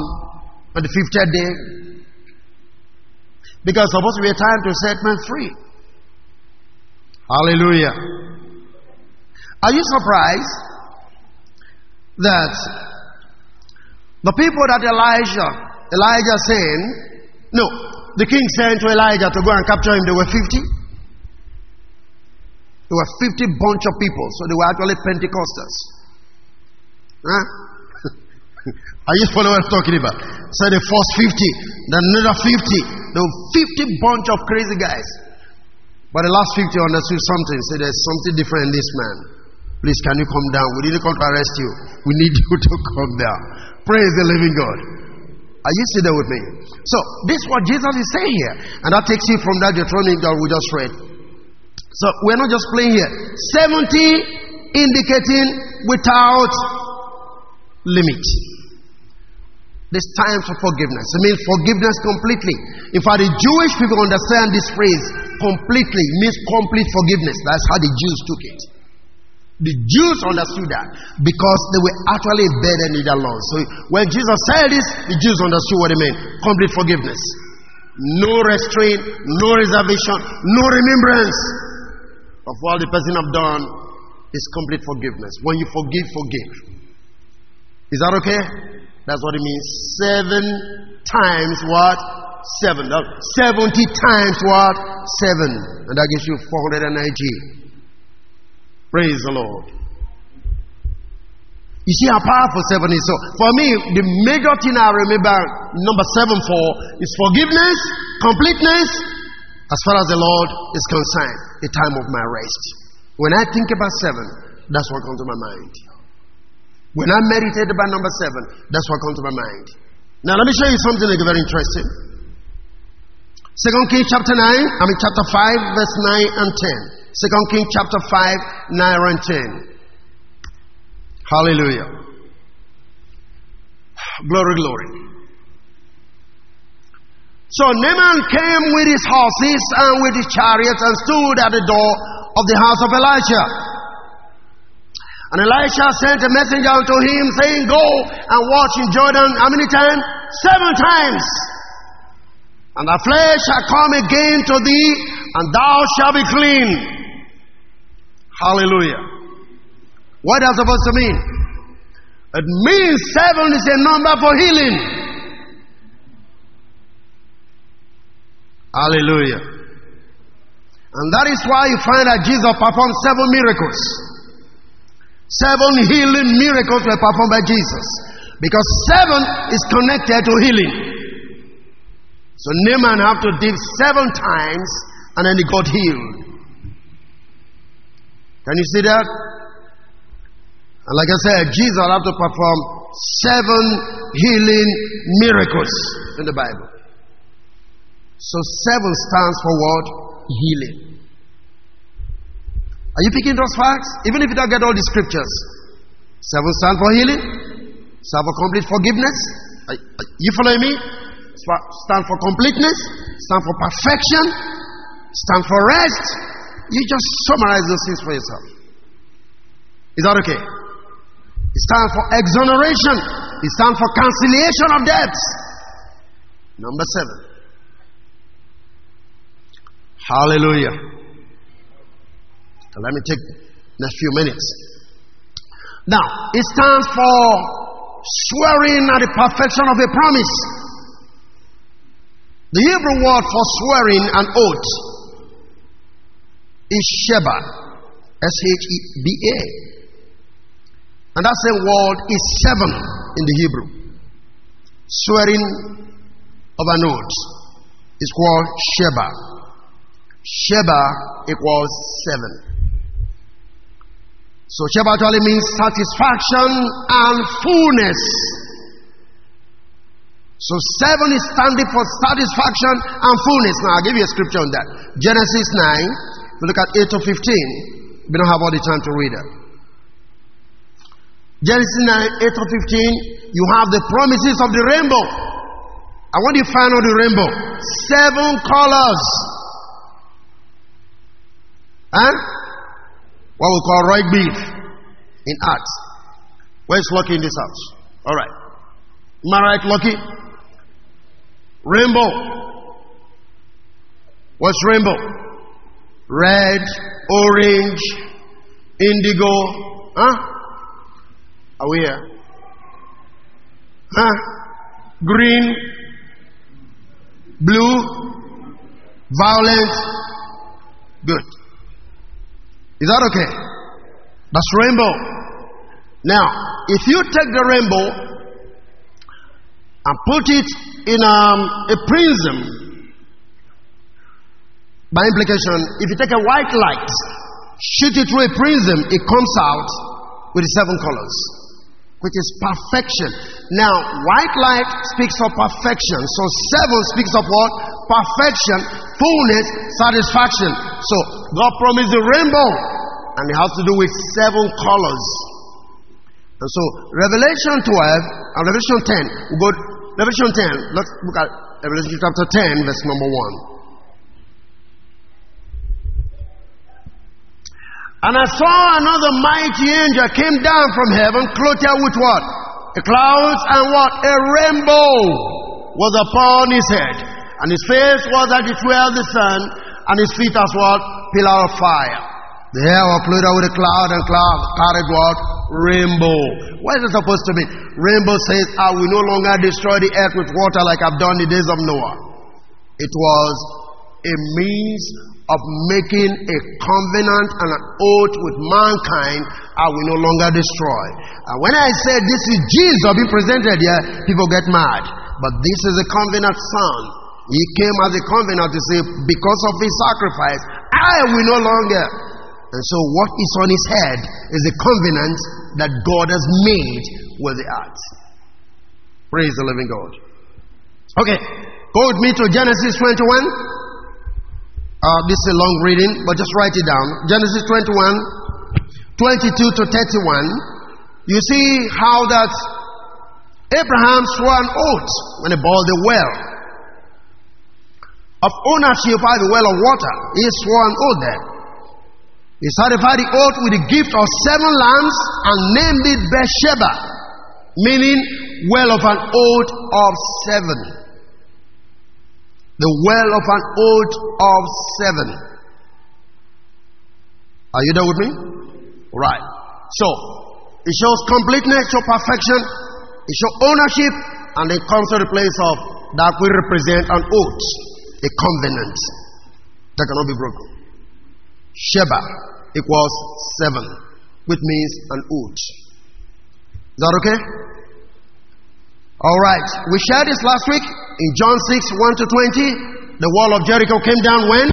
on the 50th day? Because supposed to be a time to set men free. Hallelujah. Are you surprised that the people that Elijah, Elijah saying, no, the king sent to Elijah to go and capture him, there were 50? There were 50 bunch of people, so they were actually Pentecostals. Huh? Are you following what I'm talking about? So the first 50, then another 50. There were 50 bunch of crazy guys. But the last 50 understood something, said there's something different in this man. Please, can you come down? We didn't come to arrest you. We need you to come down. Praise the living God. Are you sitting there with me? So, this is what Jesus is saying here. And that takes you from that Deuteronomy that we just read. So, we're not just playing here. 70 indicating without limit. This time for forgiveness. It means forgiveness completely. In fact, the Jewish people understand this phrase completely. Means complete forgiveness. That's how the Jews took it. The Jews understood that because they were actually embedded in their law. So when Jesus said this, the Jews understood what it meant complete forgiveness. No restraint, no reservation, no remembrance of what the person have done is complete forgiveness. When you forgive, forgive. Is that okay? That's what it means. Seven times what? Seven. 70 times what? Seven. And that gives you 490. Praise the Lord. You see how powerful seven is. So, for me, the major thing I remember number seven for is forgiveness, completeness, as far as the Lord is concerned, the time of my rest. When I think about seven, that's what comes to my mind. When I meditate about number seven, that's what comes to my mind. Now, let me show you something like very interesting. Second Kings chapter 9, I mean chapter 5, verse 9 and 10. Second Kings chapter 5, 9 and 10. Hallelujah. Glory, glory. So Naaman came with his horses and with his chariots and stood at the door of the house of Elijah. And Elisha sent a messenger unto him, saying, Go and watch in Jordan. How many times? Seven times. And the flesh shall come again to thee, and thou shalt be clean. Hallelujah. What does supposed to mean? It means seven is a number for healing. Hallelujah. And that is why you find that Jesus performed seven miracles. Seven healing miracles were performed by Jesus. Because seven is connected to healing. So Naaman had to dip seven times and then he got healed. Can you see that? And like I said, Jesus have to perform seven healing miracles in the Bible. So seven stands for what? Healing. Are you picking those facts? Even if you don't get all the scriptures. Seven stand for healing, stand for complete forgiveness. Are, you following me? Stand for completeness, stand for perfection, stand for rest. You just summarize those things for yourself. Is that okay? It stands for exoneration. It stands for cancellation of debts. Number seven. Hallelujah. Let me take next few minutes. Now, it stands for swearing at the perfection of a promise. The Hebrew word for swearing an oath is Sheba, S H E B A. And that same word is seven in the Hebrew. Swearing of an oath is called Sheba. Sheba equals seven. So Sheba actually means satisfaction and fullness. So seven is standing for satisfaction and fullness. Now I'll give you a scripture on that. Genesis 9. We look at 8 to 15. We don't have all the time to read it. Genesis 9, 8 to 15. You have the promises of the rainbow. I want you to find out the rainbow. Seven colors. Huh? what we call right beef in art. Where's Lucky in this house? All right. Am I right, Lucky? Rainbow. What's rainbow? Red, orange, indigo. Huh? Are we here? Huh? Green, blue, violet. Good. Is that okay? That's rainbow. Now, if you take the rainbow and put it in um, a prism, by implication, if you take a white light, shoot it through a prism, it comes out with seven colors. which is perfection. Now, white light speaks of perfection. So seven speaks of what? Perfection, fullness, satisfaction. So God promised the rainbow, and it has to do with seven colors. And so Revelation 12 and Revelation 10, we go Revelation 10. Let's look at Revelation chapter 10, verse number 1. And I saw another mighty angel came down from heaven, clothed with what? A clouds and what? A rainbow was upon his head. And his face was as it were the sun, and his feet as what? Pillar of fire. The hair was clothed with a cloud, and cloud carried what? Rainbow. What is it supposed to mean? Rainbow says, I will no longer destroy the earth with water like I've done the days of Noah. It was a means of making a covenant and an oath with mankind I will no longer destroy. And when I say this is Jesus being presented here, people get mad. But this is a covenant son. He came as a covenant to say, because of his sacrifice, I will no longer. And so, what is on his head is a covenant that God has made with the earth. Praise the living God. Okay, go with me to Genesis 21. Uh, this is a long reading, but just write it down. Genesis 21, 22 to 31. You see how that Abraham swore an oath when he bought the well of ownership by the well of water. He swore an oath there. He certified the oath with the gift of seven lambs and named it Beersheba, meaning well of an oath of seven the well of an oath of seven. Are you there with me? Right. So, it shows completeness, shows perfection, it shows ownership, and it comes to the place of that we represent an oath, a covenant that cannot be broken. Sheba equals seven, which means an oath. Is that okay? All right. We shared this last week in John 6 1 to 20. The wall of Jericho came down when?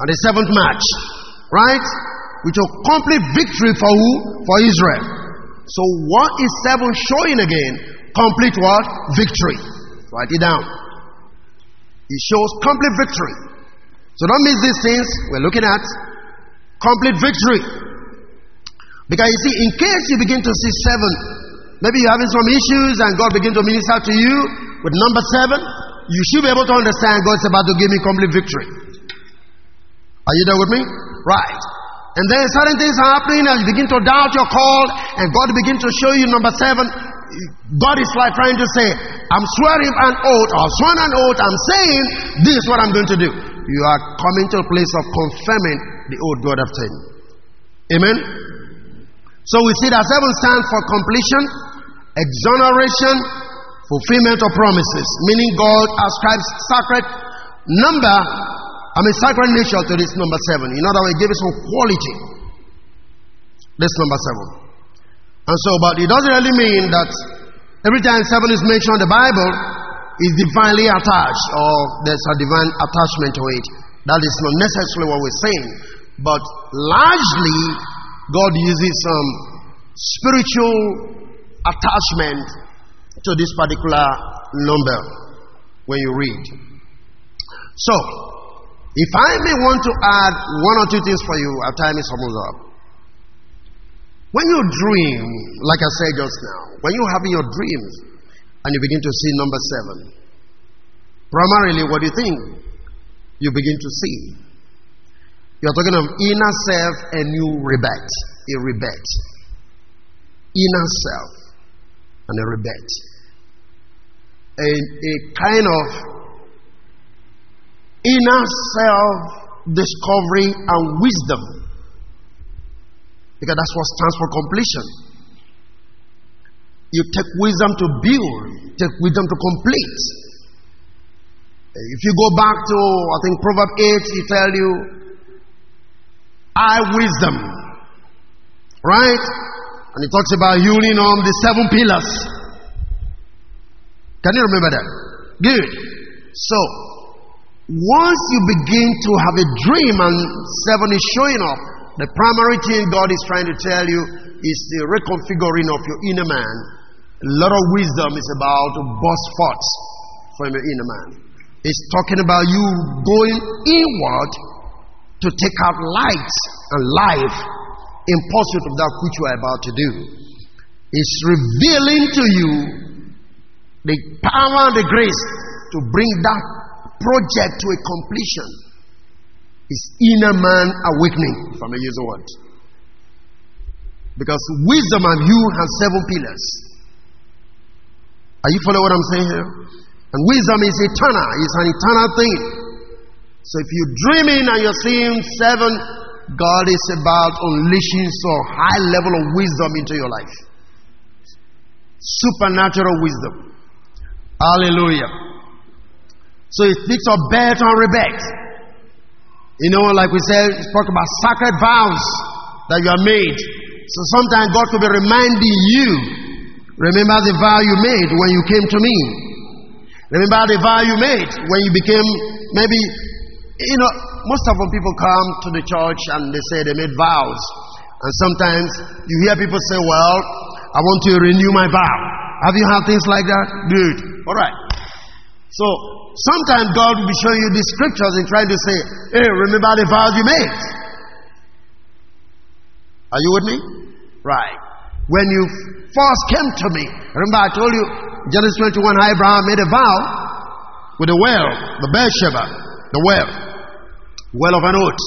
On the seventh March. Right? Which will complete victory for who? For Israel. So what is seven showing again? Complete what? Victory. Write it down. It shows complete victory. So don't miss these things we're looking at. Complete victory. Because you see, in case you begin to see seven Maybe you're having some issues and God begin to minister to you with number seven. You should be able to understand God's about to give me complete victory. Are you there with me? Right. And then certain things are happening and you begin to doubt your call and God begin to show you number seven. God is like trying to say, I'm swearing an oath or swearing an oath. I'm saying this is what I'm going to do. You are coming to a place of confirming the oath God has taken. Amen. So we see that seven stands for completion, exoneration, fulfillment of promises, meaning God ascribes sacred number, I mean sacred nature to this number seven. In other words, give it some quality. This number seven. And so, but it doesn't really mean that every time seven is mentioned in the Bible is divinely attached or there's a divine attachment to it. That is not necessarily what we're saying. But largely, God uses some spiritual attachment to this particular number when you read. So, if I may want to add one or two things for you, our time is almost up. When you dream, like I said just now, when you have your dreams and you begin to see number seven, primarily what do you think? You begin to see. You're talking of inner self and you rebet. A rebet. Inner self and a rebate. A, a kind of inner self discovery and wisdom. Because that's what stands for completion. You take wisdom to build, take wisdom to complete. Eh, if you go back to, I think, Proverb 8, he tell you, I wisdom. Right? And he talks about healing on the seven pillars. Can you remember that? Good. So, once you begin to have a dream and seven is showing up, the primary thing God is trying to tell you is the reconfiguring of your inner man. A lot of wisdom is about to burst forth from your inner man. It's talking about you going inward to take out light and life in pursuit of that which you are about to do. It's revealing to you the power and the grace to bring that project to a completion. It's inner man awakening, if I may use the word. Because wisdom and you have seven pillars. Are you following what I'm saying here? And wisdom is eternal, it's an eternal thing. So if you're dreaming and you're seeing seven, God is about unleashing some high level of wisdom into your life. Supernatural wisdom. Hallelujah. So it speaks of birth and rebirth. You know, like we said, it spoke about sacred vows that you are made. So sometimes God could be reminding you, remember the vow you made when you came to me. Remember the vow you made when you became maybe, you know, most of when people come to the church and they say they made vows. And sometimes you hear people say, Well, I want to renew my vow. Have you had things like that? Good. All right. So sometimes God will be showing you the scriptures and trying to say, Hey, remember the vows you made. Are you with me? Right. When you first came to me, remember I told you Genesis 21 Abraham made a vow with the well, the Beersheba, the well, well of an oath.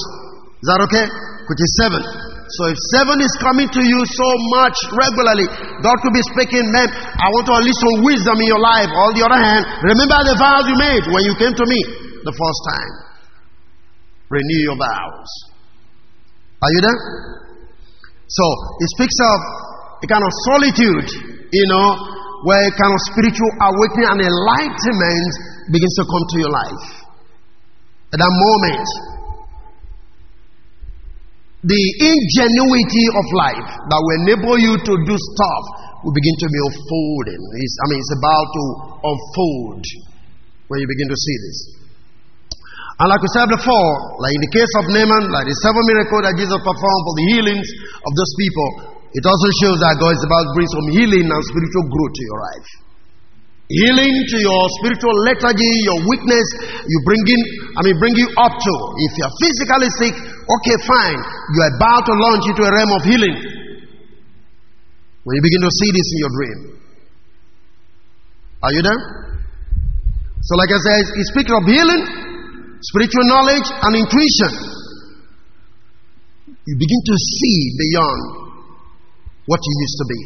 Is that okay? Which is seven. So if seven is coming to you so much regularly, God could be speaking, man, I want to unleash some wisdom in your life. On the other hand, remember the vows you made when you came to me the first time. Renew your vows. Are you there? So it speaks of a kind of solitude, you know, where a kind of spiritual awakening and enlightenment begins to come to your life. At that moment, the ingenuity of life that will enable you to do stuff will begin to be unfolding. It's, I mean, it's about to unfold when you begin to see this. And like we said before, like in the case of Naaman, like the seven miracles that Jesus performed for the healings of those people, it also shows that God is about to bring some healing and spiritual growth to your life. Healing to your spiritual lethargy, your weakness, you bring in, I mean, bring you up to. If you're physically sick, okay, fine. You're about to launch into a realm of healing. When you begin to see this in your dream. Are you there? So, like I said, he speaks of healing, spiritual knowledge, and intuition. You begin to see beyond what you used to be.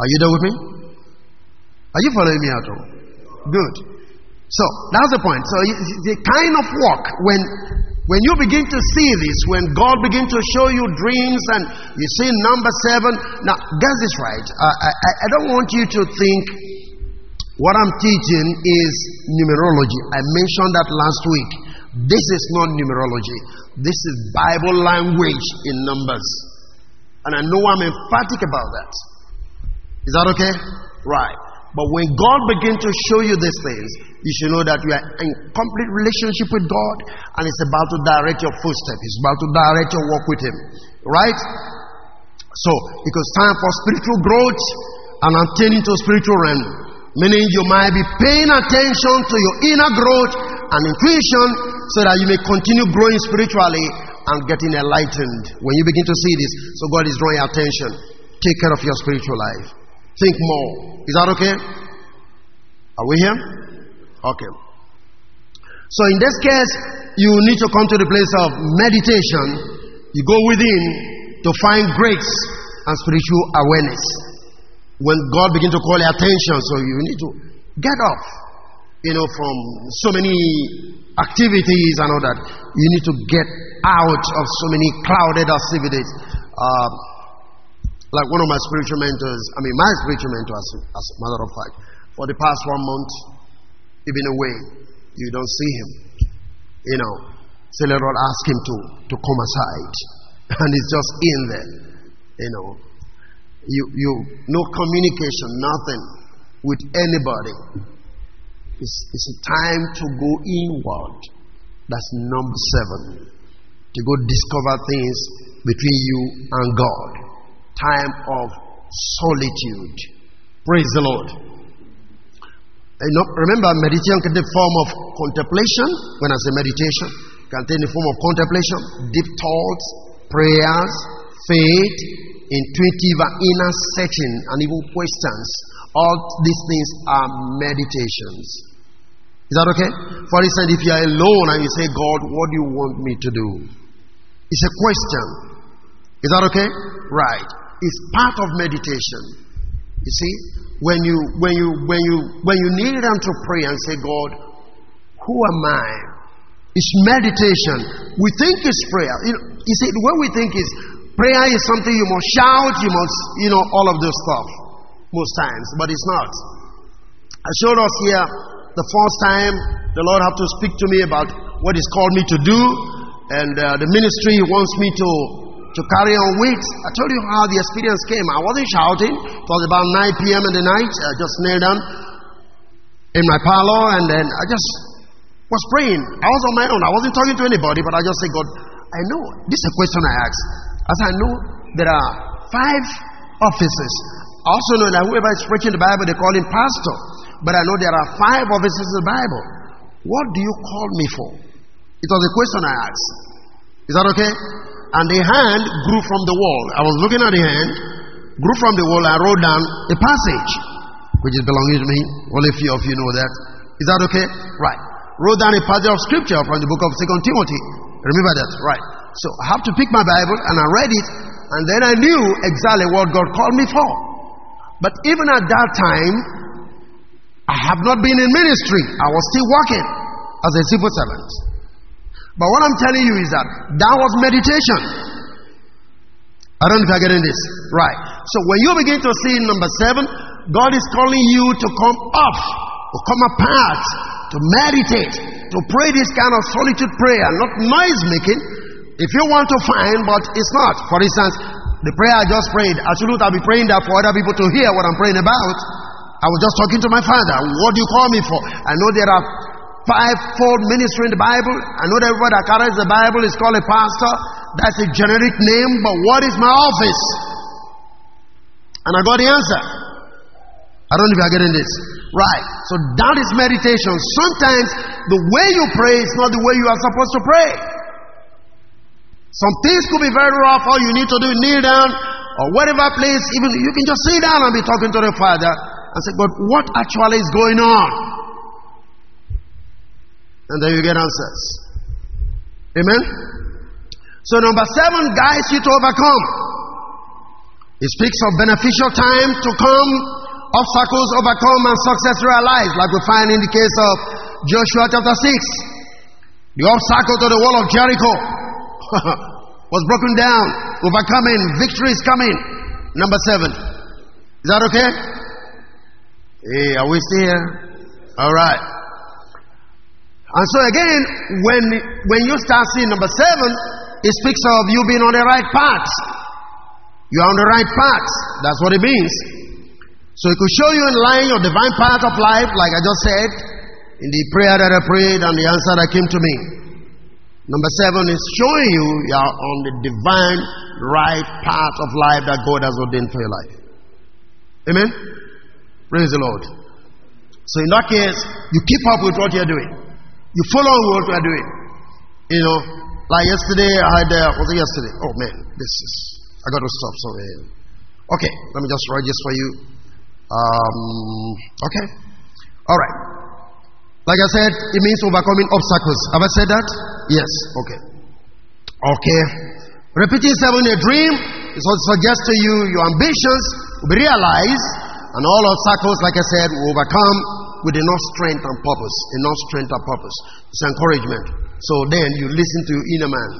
Are you there with me? Are you following me at all? Good. So that's the point. So the kind of work when when you begin to see this, when God begins to show you dreams and you see number seven. Now, get this right. I, I, I don't want you to think what I'm teaching is numerology. I mentioned that last week. This is not numerology. This is Bible language in numbers. And I know I'm emphatic about that. Is that okay? Right. But when God begins to show you these things, you should know that you are in complete relationship with God and it's about to direct your footsteps. It's about to direct your walk with Him. Right? So, because time for spiritual growth and attaining to spiritual realm. Meaning you might be paying attention to your inner growth and intuition so that you may continue growing spiritually and getting enlightened. When you begin to see this, so God is drawing attention. Take care of your spiritual life. Think more. Is that okay? Are we here? Okay. So in this case, you need to come to the place of meditation. You go within to find grace and spiritual awareness. When God begins to call your attention, so you need to get off, you know, from so many activities and all that. You need to get out of so many clouded activities. Uh, like one of my spiritual mentors, I mean, my spiritual mentor, as, as a matter of fact, for the past one month, even away, you don't see him. You know, so the Lord ask him to, to come aside. And he's just in there. You know, you, you, no communication, nothing with anybody. It's, it's a time to go inward. That's number seven. to go discover things between you and God. Time of solitude. Praise the Lord. You know, remember, meditation can take form of contemplation. When I say meditation, can take the form of contemplation, deep thoughts, prayers, faith, intuitive inner searching, and even questions. All these things are meditations. Is that okay? For instance, if you are alone and you say, God, what do you want me to do? It's a question. Is that okay? Right. It's part of meditation. You see, when you when you when you when you kneel down to pray and say, God, who am I? It's meditation. We think it's prayer. You, know, you see, the way we think is prayer is something you must shout, you must, you know, all of those stuff most times, but it's not. I showed us here the first time the Lord had to speak to me about what He's called me to do and uh, the ministry He wants me to to carry on with. I told you how the experience came. I wasn't shouting. It was about 9 p.m. in the night. I just knelt down in my parlor and then I just was praying. I was on my own. I wasn't talking to anybody, but I just said, God, I know. This is a question I ask. As I know there are five offices. I also know that whoever is preaching the Bible, they call him pastor. But I know there are five offices in the Bible. What do you call me for? It was a question I asked. Is that okay? And the hand grew from the wall. I was looking at the hand, grew from the wall. I wrote down a passage, which is belonging to me. Only a few of you know that. Is that okay? Right. Wrote down a passage of scripture from the book of Second Timothy. Remember that? Right. So I have to pick my Bible and I read it, and then I knew exactly what God called me for. But even at that time, I have not been in ministry. I was still working as a civil servant. But what I'm telling you is that that was meditation. I don't know if you're getting this. Right. So when you begin to see number seven, God is calling you to come off, to come apart, to meditate, to pray this kind of solitude prayer, not noise making. If you want to find, but it's not. For instance, the prayer I just prayed, I shouldn't have been praying that for other people to hear what I'm praying about. I was just talking to my father. What do you call me for? I know there are fivefold ministry in the Bible. I know that everybody that carries the Bible is called a pastor. That's a generic name, but what is my office? And I got the answer. I don't know if you're getting this. Right. So that is meditation. Sometimes the way you pray is not the way you are supposed to pray. Some things could be very rough. All you need to do is kneel down or whatever place, even you can just sit down and be talking to the Father and say, God, what actually is going on? And then you get answers. Amen? So, number seven guides you to overcome. It speaks of beneficial time to come, obstacles overcome, and success realized, like we find in the case of Joshua chapter 6. The obstacle to the wall of Jericho was broken down, overcoming, victory is coming. Number seven. Is that okay? Hey, are we still here? All right. And so again, when when you start seeing number seven, it speaks of you being on the right path. You are on the right path. That's what it means. So it could show you in line your divine path of life, like I just said, in the prayer that I prayed and the answer that came to me. Number seven is showing you you are on the divine right path of life that God has ordained for your life. Amen? Praise the Lord. So in that case, you keep up with what you're doing. You follow what we are doing. You know, like yesterday, I had, uh, was it yesterday? Oh man, this is, I got to stop. Sorry. Okay, let me just write this for you. Um, okay. All right. Like I said, it means overcoming obstacles. Have I said that? Yes. Okay. Okay. Repeating seven in a dream is what suggests to you your ambitions will be realized and all obstacles, like I said, will overcome with enough strength and purpose. Enough strength and purpose. It's encouragement. So then you listen to your inner man.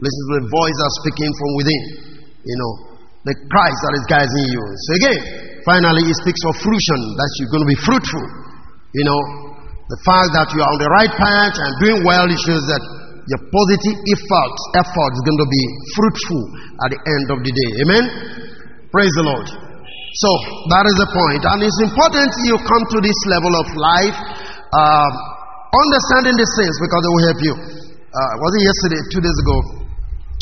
Listen to the voice that's speaking from within. You know, the Christ that is guiding you. So again, finally, it speaks of fruition, that you're going to be fruitful. You know, the fact that you are on the right path and doing well, it shows that your positive effort, effort is going to be fruitful at the end of the day. Amen? Praise the Lord. So, that is the point. And it's important you come to this level of life, uh, understanding the things because it will help you. Uh, was it yesterday, two days ago?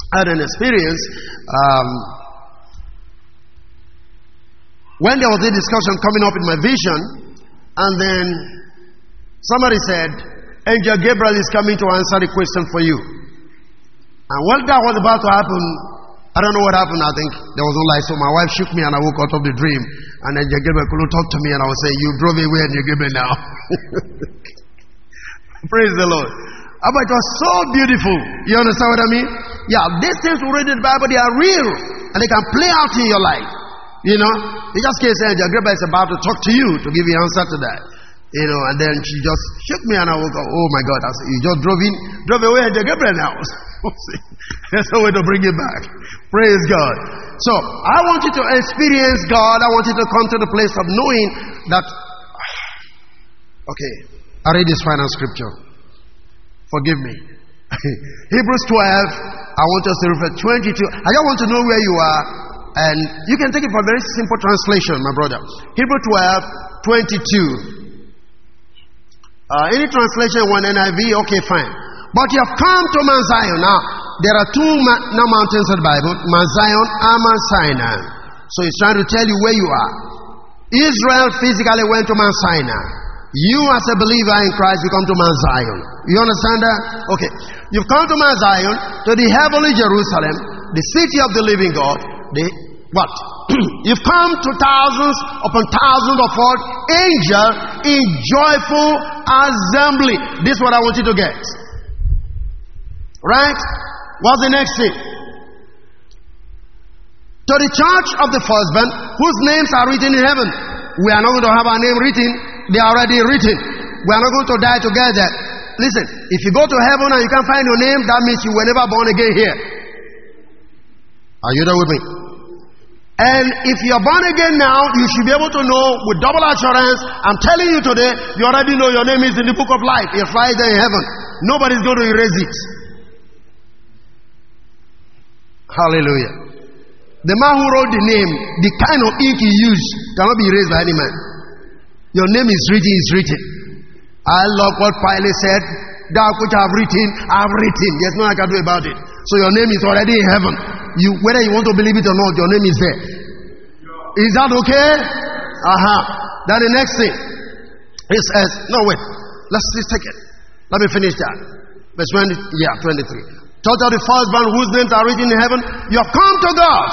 I had an experience um, when there was a discussion coming up in my vision, and then somebody said, Angel Gabriel is coming to answer the question for you. And when that was about to happen, I don't know what happened. I think there was no light. So my wife shook me and I woke out of the dream. And then Gabriel couldn't talk to me and I was saying, You drove away and Gabriel now. Praise the Lord. Ah, but it was so beautiful. You understand what I mean? Yeah, these things we read in the Bible, they are real. And they can play out in your life. You know? In just case Angel Gabriel is about to talk to you to give you answer to that. You know, and then she just shook me and I woke up. Oh my God. I said, You just drove in, drove away Angel Gabriel now. There's no way to bring it back. Praise God. So, I want you to experience God. I want you to come to the place of knowing that. Okay, I read this final scripture. Forgive me. Hebrews 12, I want us to refer 22. I just want to know where you are. And you can take it for a very simple translation, my brother. Hebrew 12, 22. Uh, any translation, one NIV, okay, fine. But you have come to Mount Zion. Now, there are two ma- now mountains in the Bible Mount Zion and Mount Sinai. So he's trying to tell you where you are. Israel physically went to Mount Sinai. You, as a believer in Christ, you come to Mount Zion. You understand that? Okay. You've come to Mount Zion, to the heavenly Jerusalem, the city of the living God. The what? You've come to thousands upon thousands of what? Angels in joyful assembly. This is what I want you to get. Right? What's the next thing? To the church of the firstborn, whose names are written in heaven. We are not going to have our name written, they are already written. We are not going to die together. Listen, if you go to heaven and you can't find your name, that means you were never born again here. Are you there with me? And if you're born again now, you should be able to know with double assurance. I'm telling you today, you already know your name is in the book of life. It's right there in heaven. Nobody's going to erase it. Hallelujah. The man who wrote the name, the kind of ink he used, cannot be erased by any man. Your name is written, is written. I love what Pilate said. That which I have written, I have written. There's nothing I can do about it. So your name is already in heaven. You, whether you want to believe it or not, your name is there. Is that okay? Uh huh. Then the next thing, it says, no wait, let's, let's take it. Let me finish that. Verse 20, yeah, 23. Church of the firstborn whose names are written in heaven, you have come to God,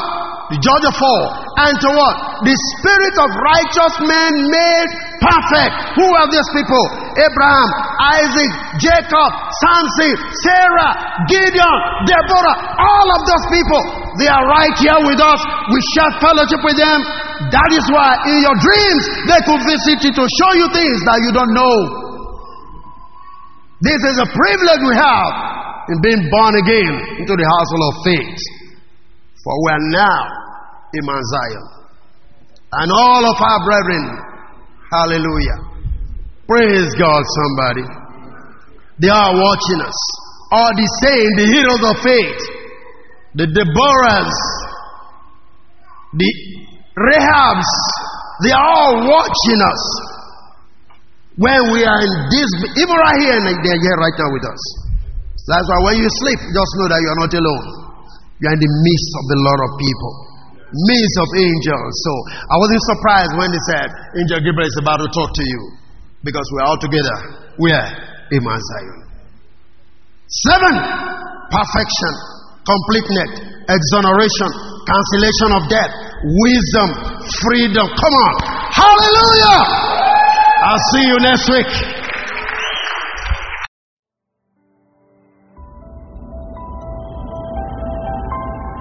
the judge of all, and to what? The spirit of righteous men made perfect. Who are these people? Abraham, Isaac, Jacob, Samson, Sarah, Gideon, Deborah, all of those people, they are right here with us. We share fellowship with them. That is why in your dreams they could visit you to show you things that you don't know. This is a privilege we have in being born again into the household of faith. For we are now in Mount Zion. And all of our brethren, hallelujah. Praise God, somebody. They are watching us. All the same, the heroes of faith, the Deborahs, the Rahabs, they are all watching us. When we are in this, even right here, they're here right now with us. That's why when you sleep, just know that you are not alone. You are in the midst of the lot of people, midst of angels. So I wasn't surprised when they said, Angel Gabriel is about to talk to you because we're all together. Where? In Mount Zion. Seven, perfection, completeness, exoneration, cancellation of death, wisdom, freedom. Come on. Hallelujah. I'll see you next week.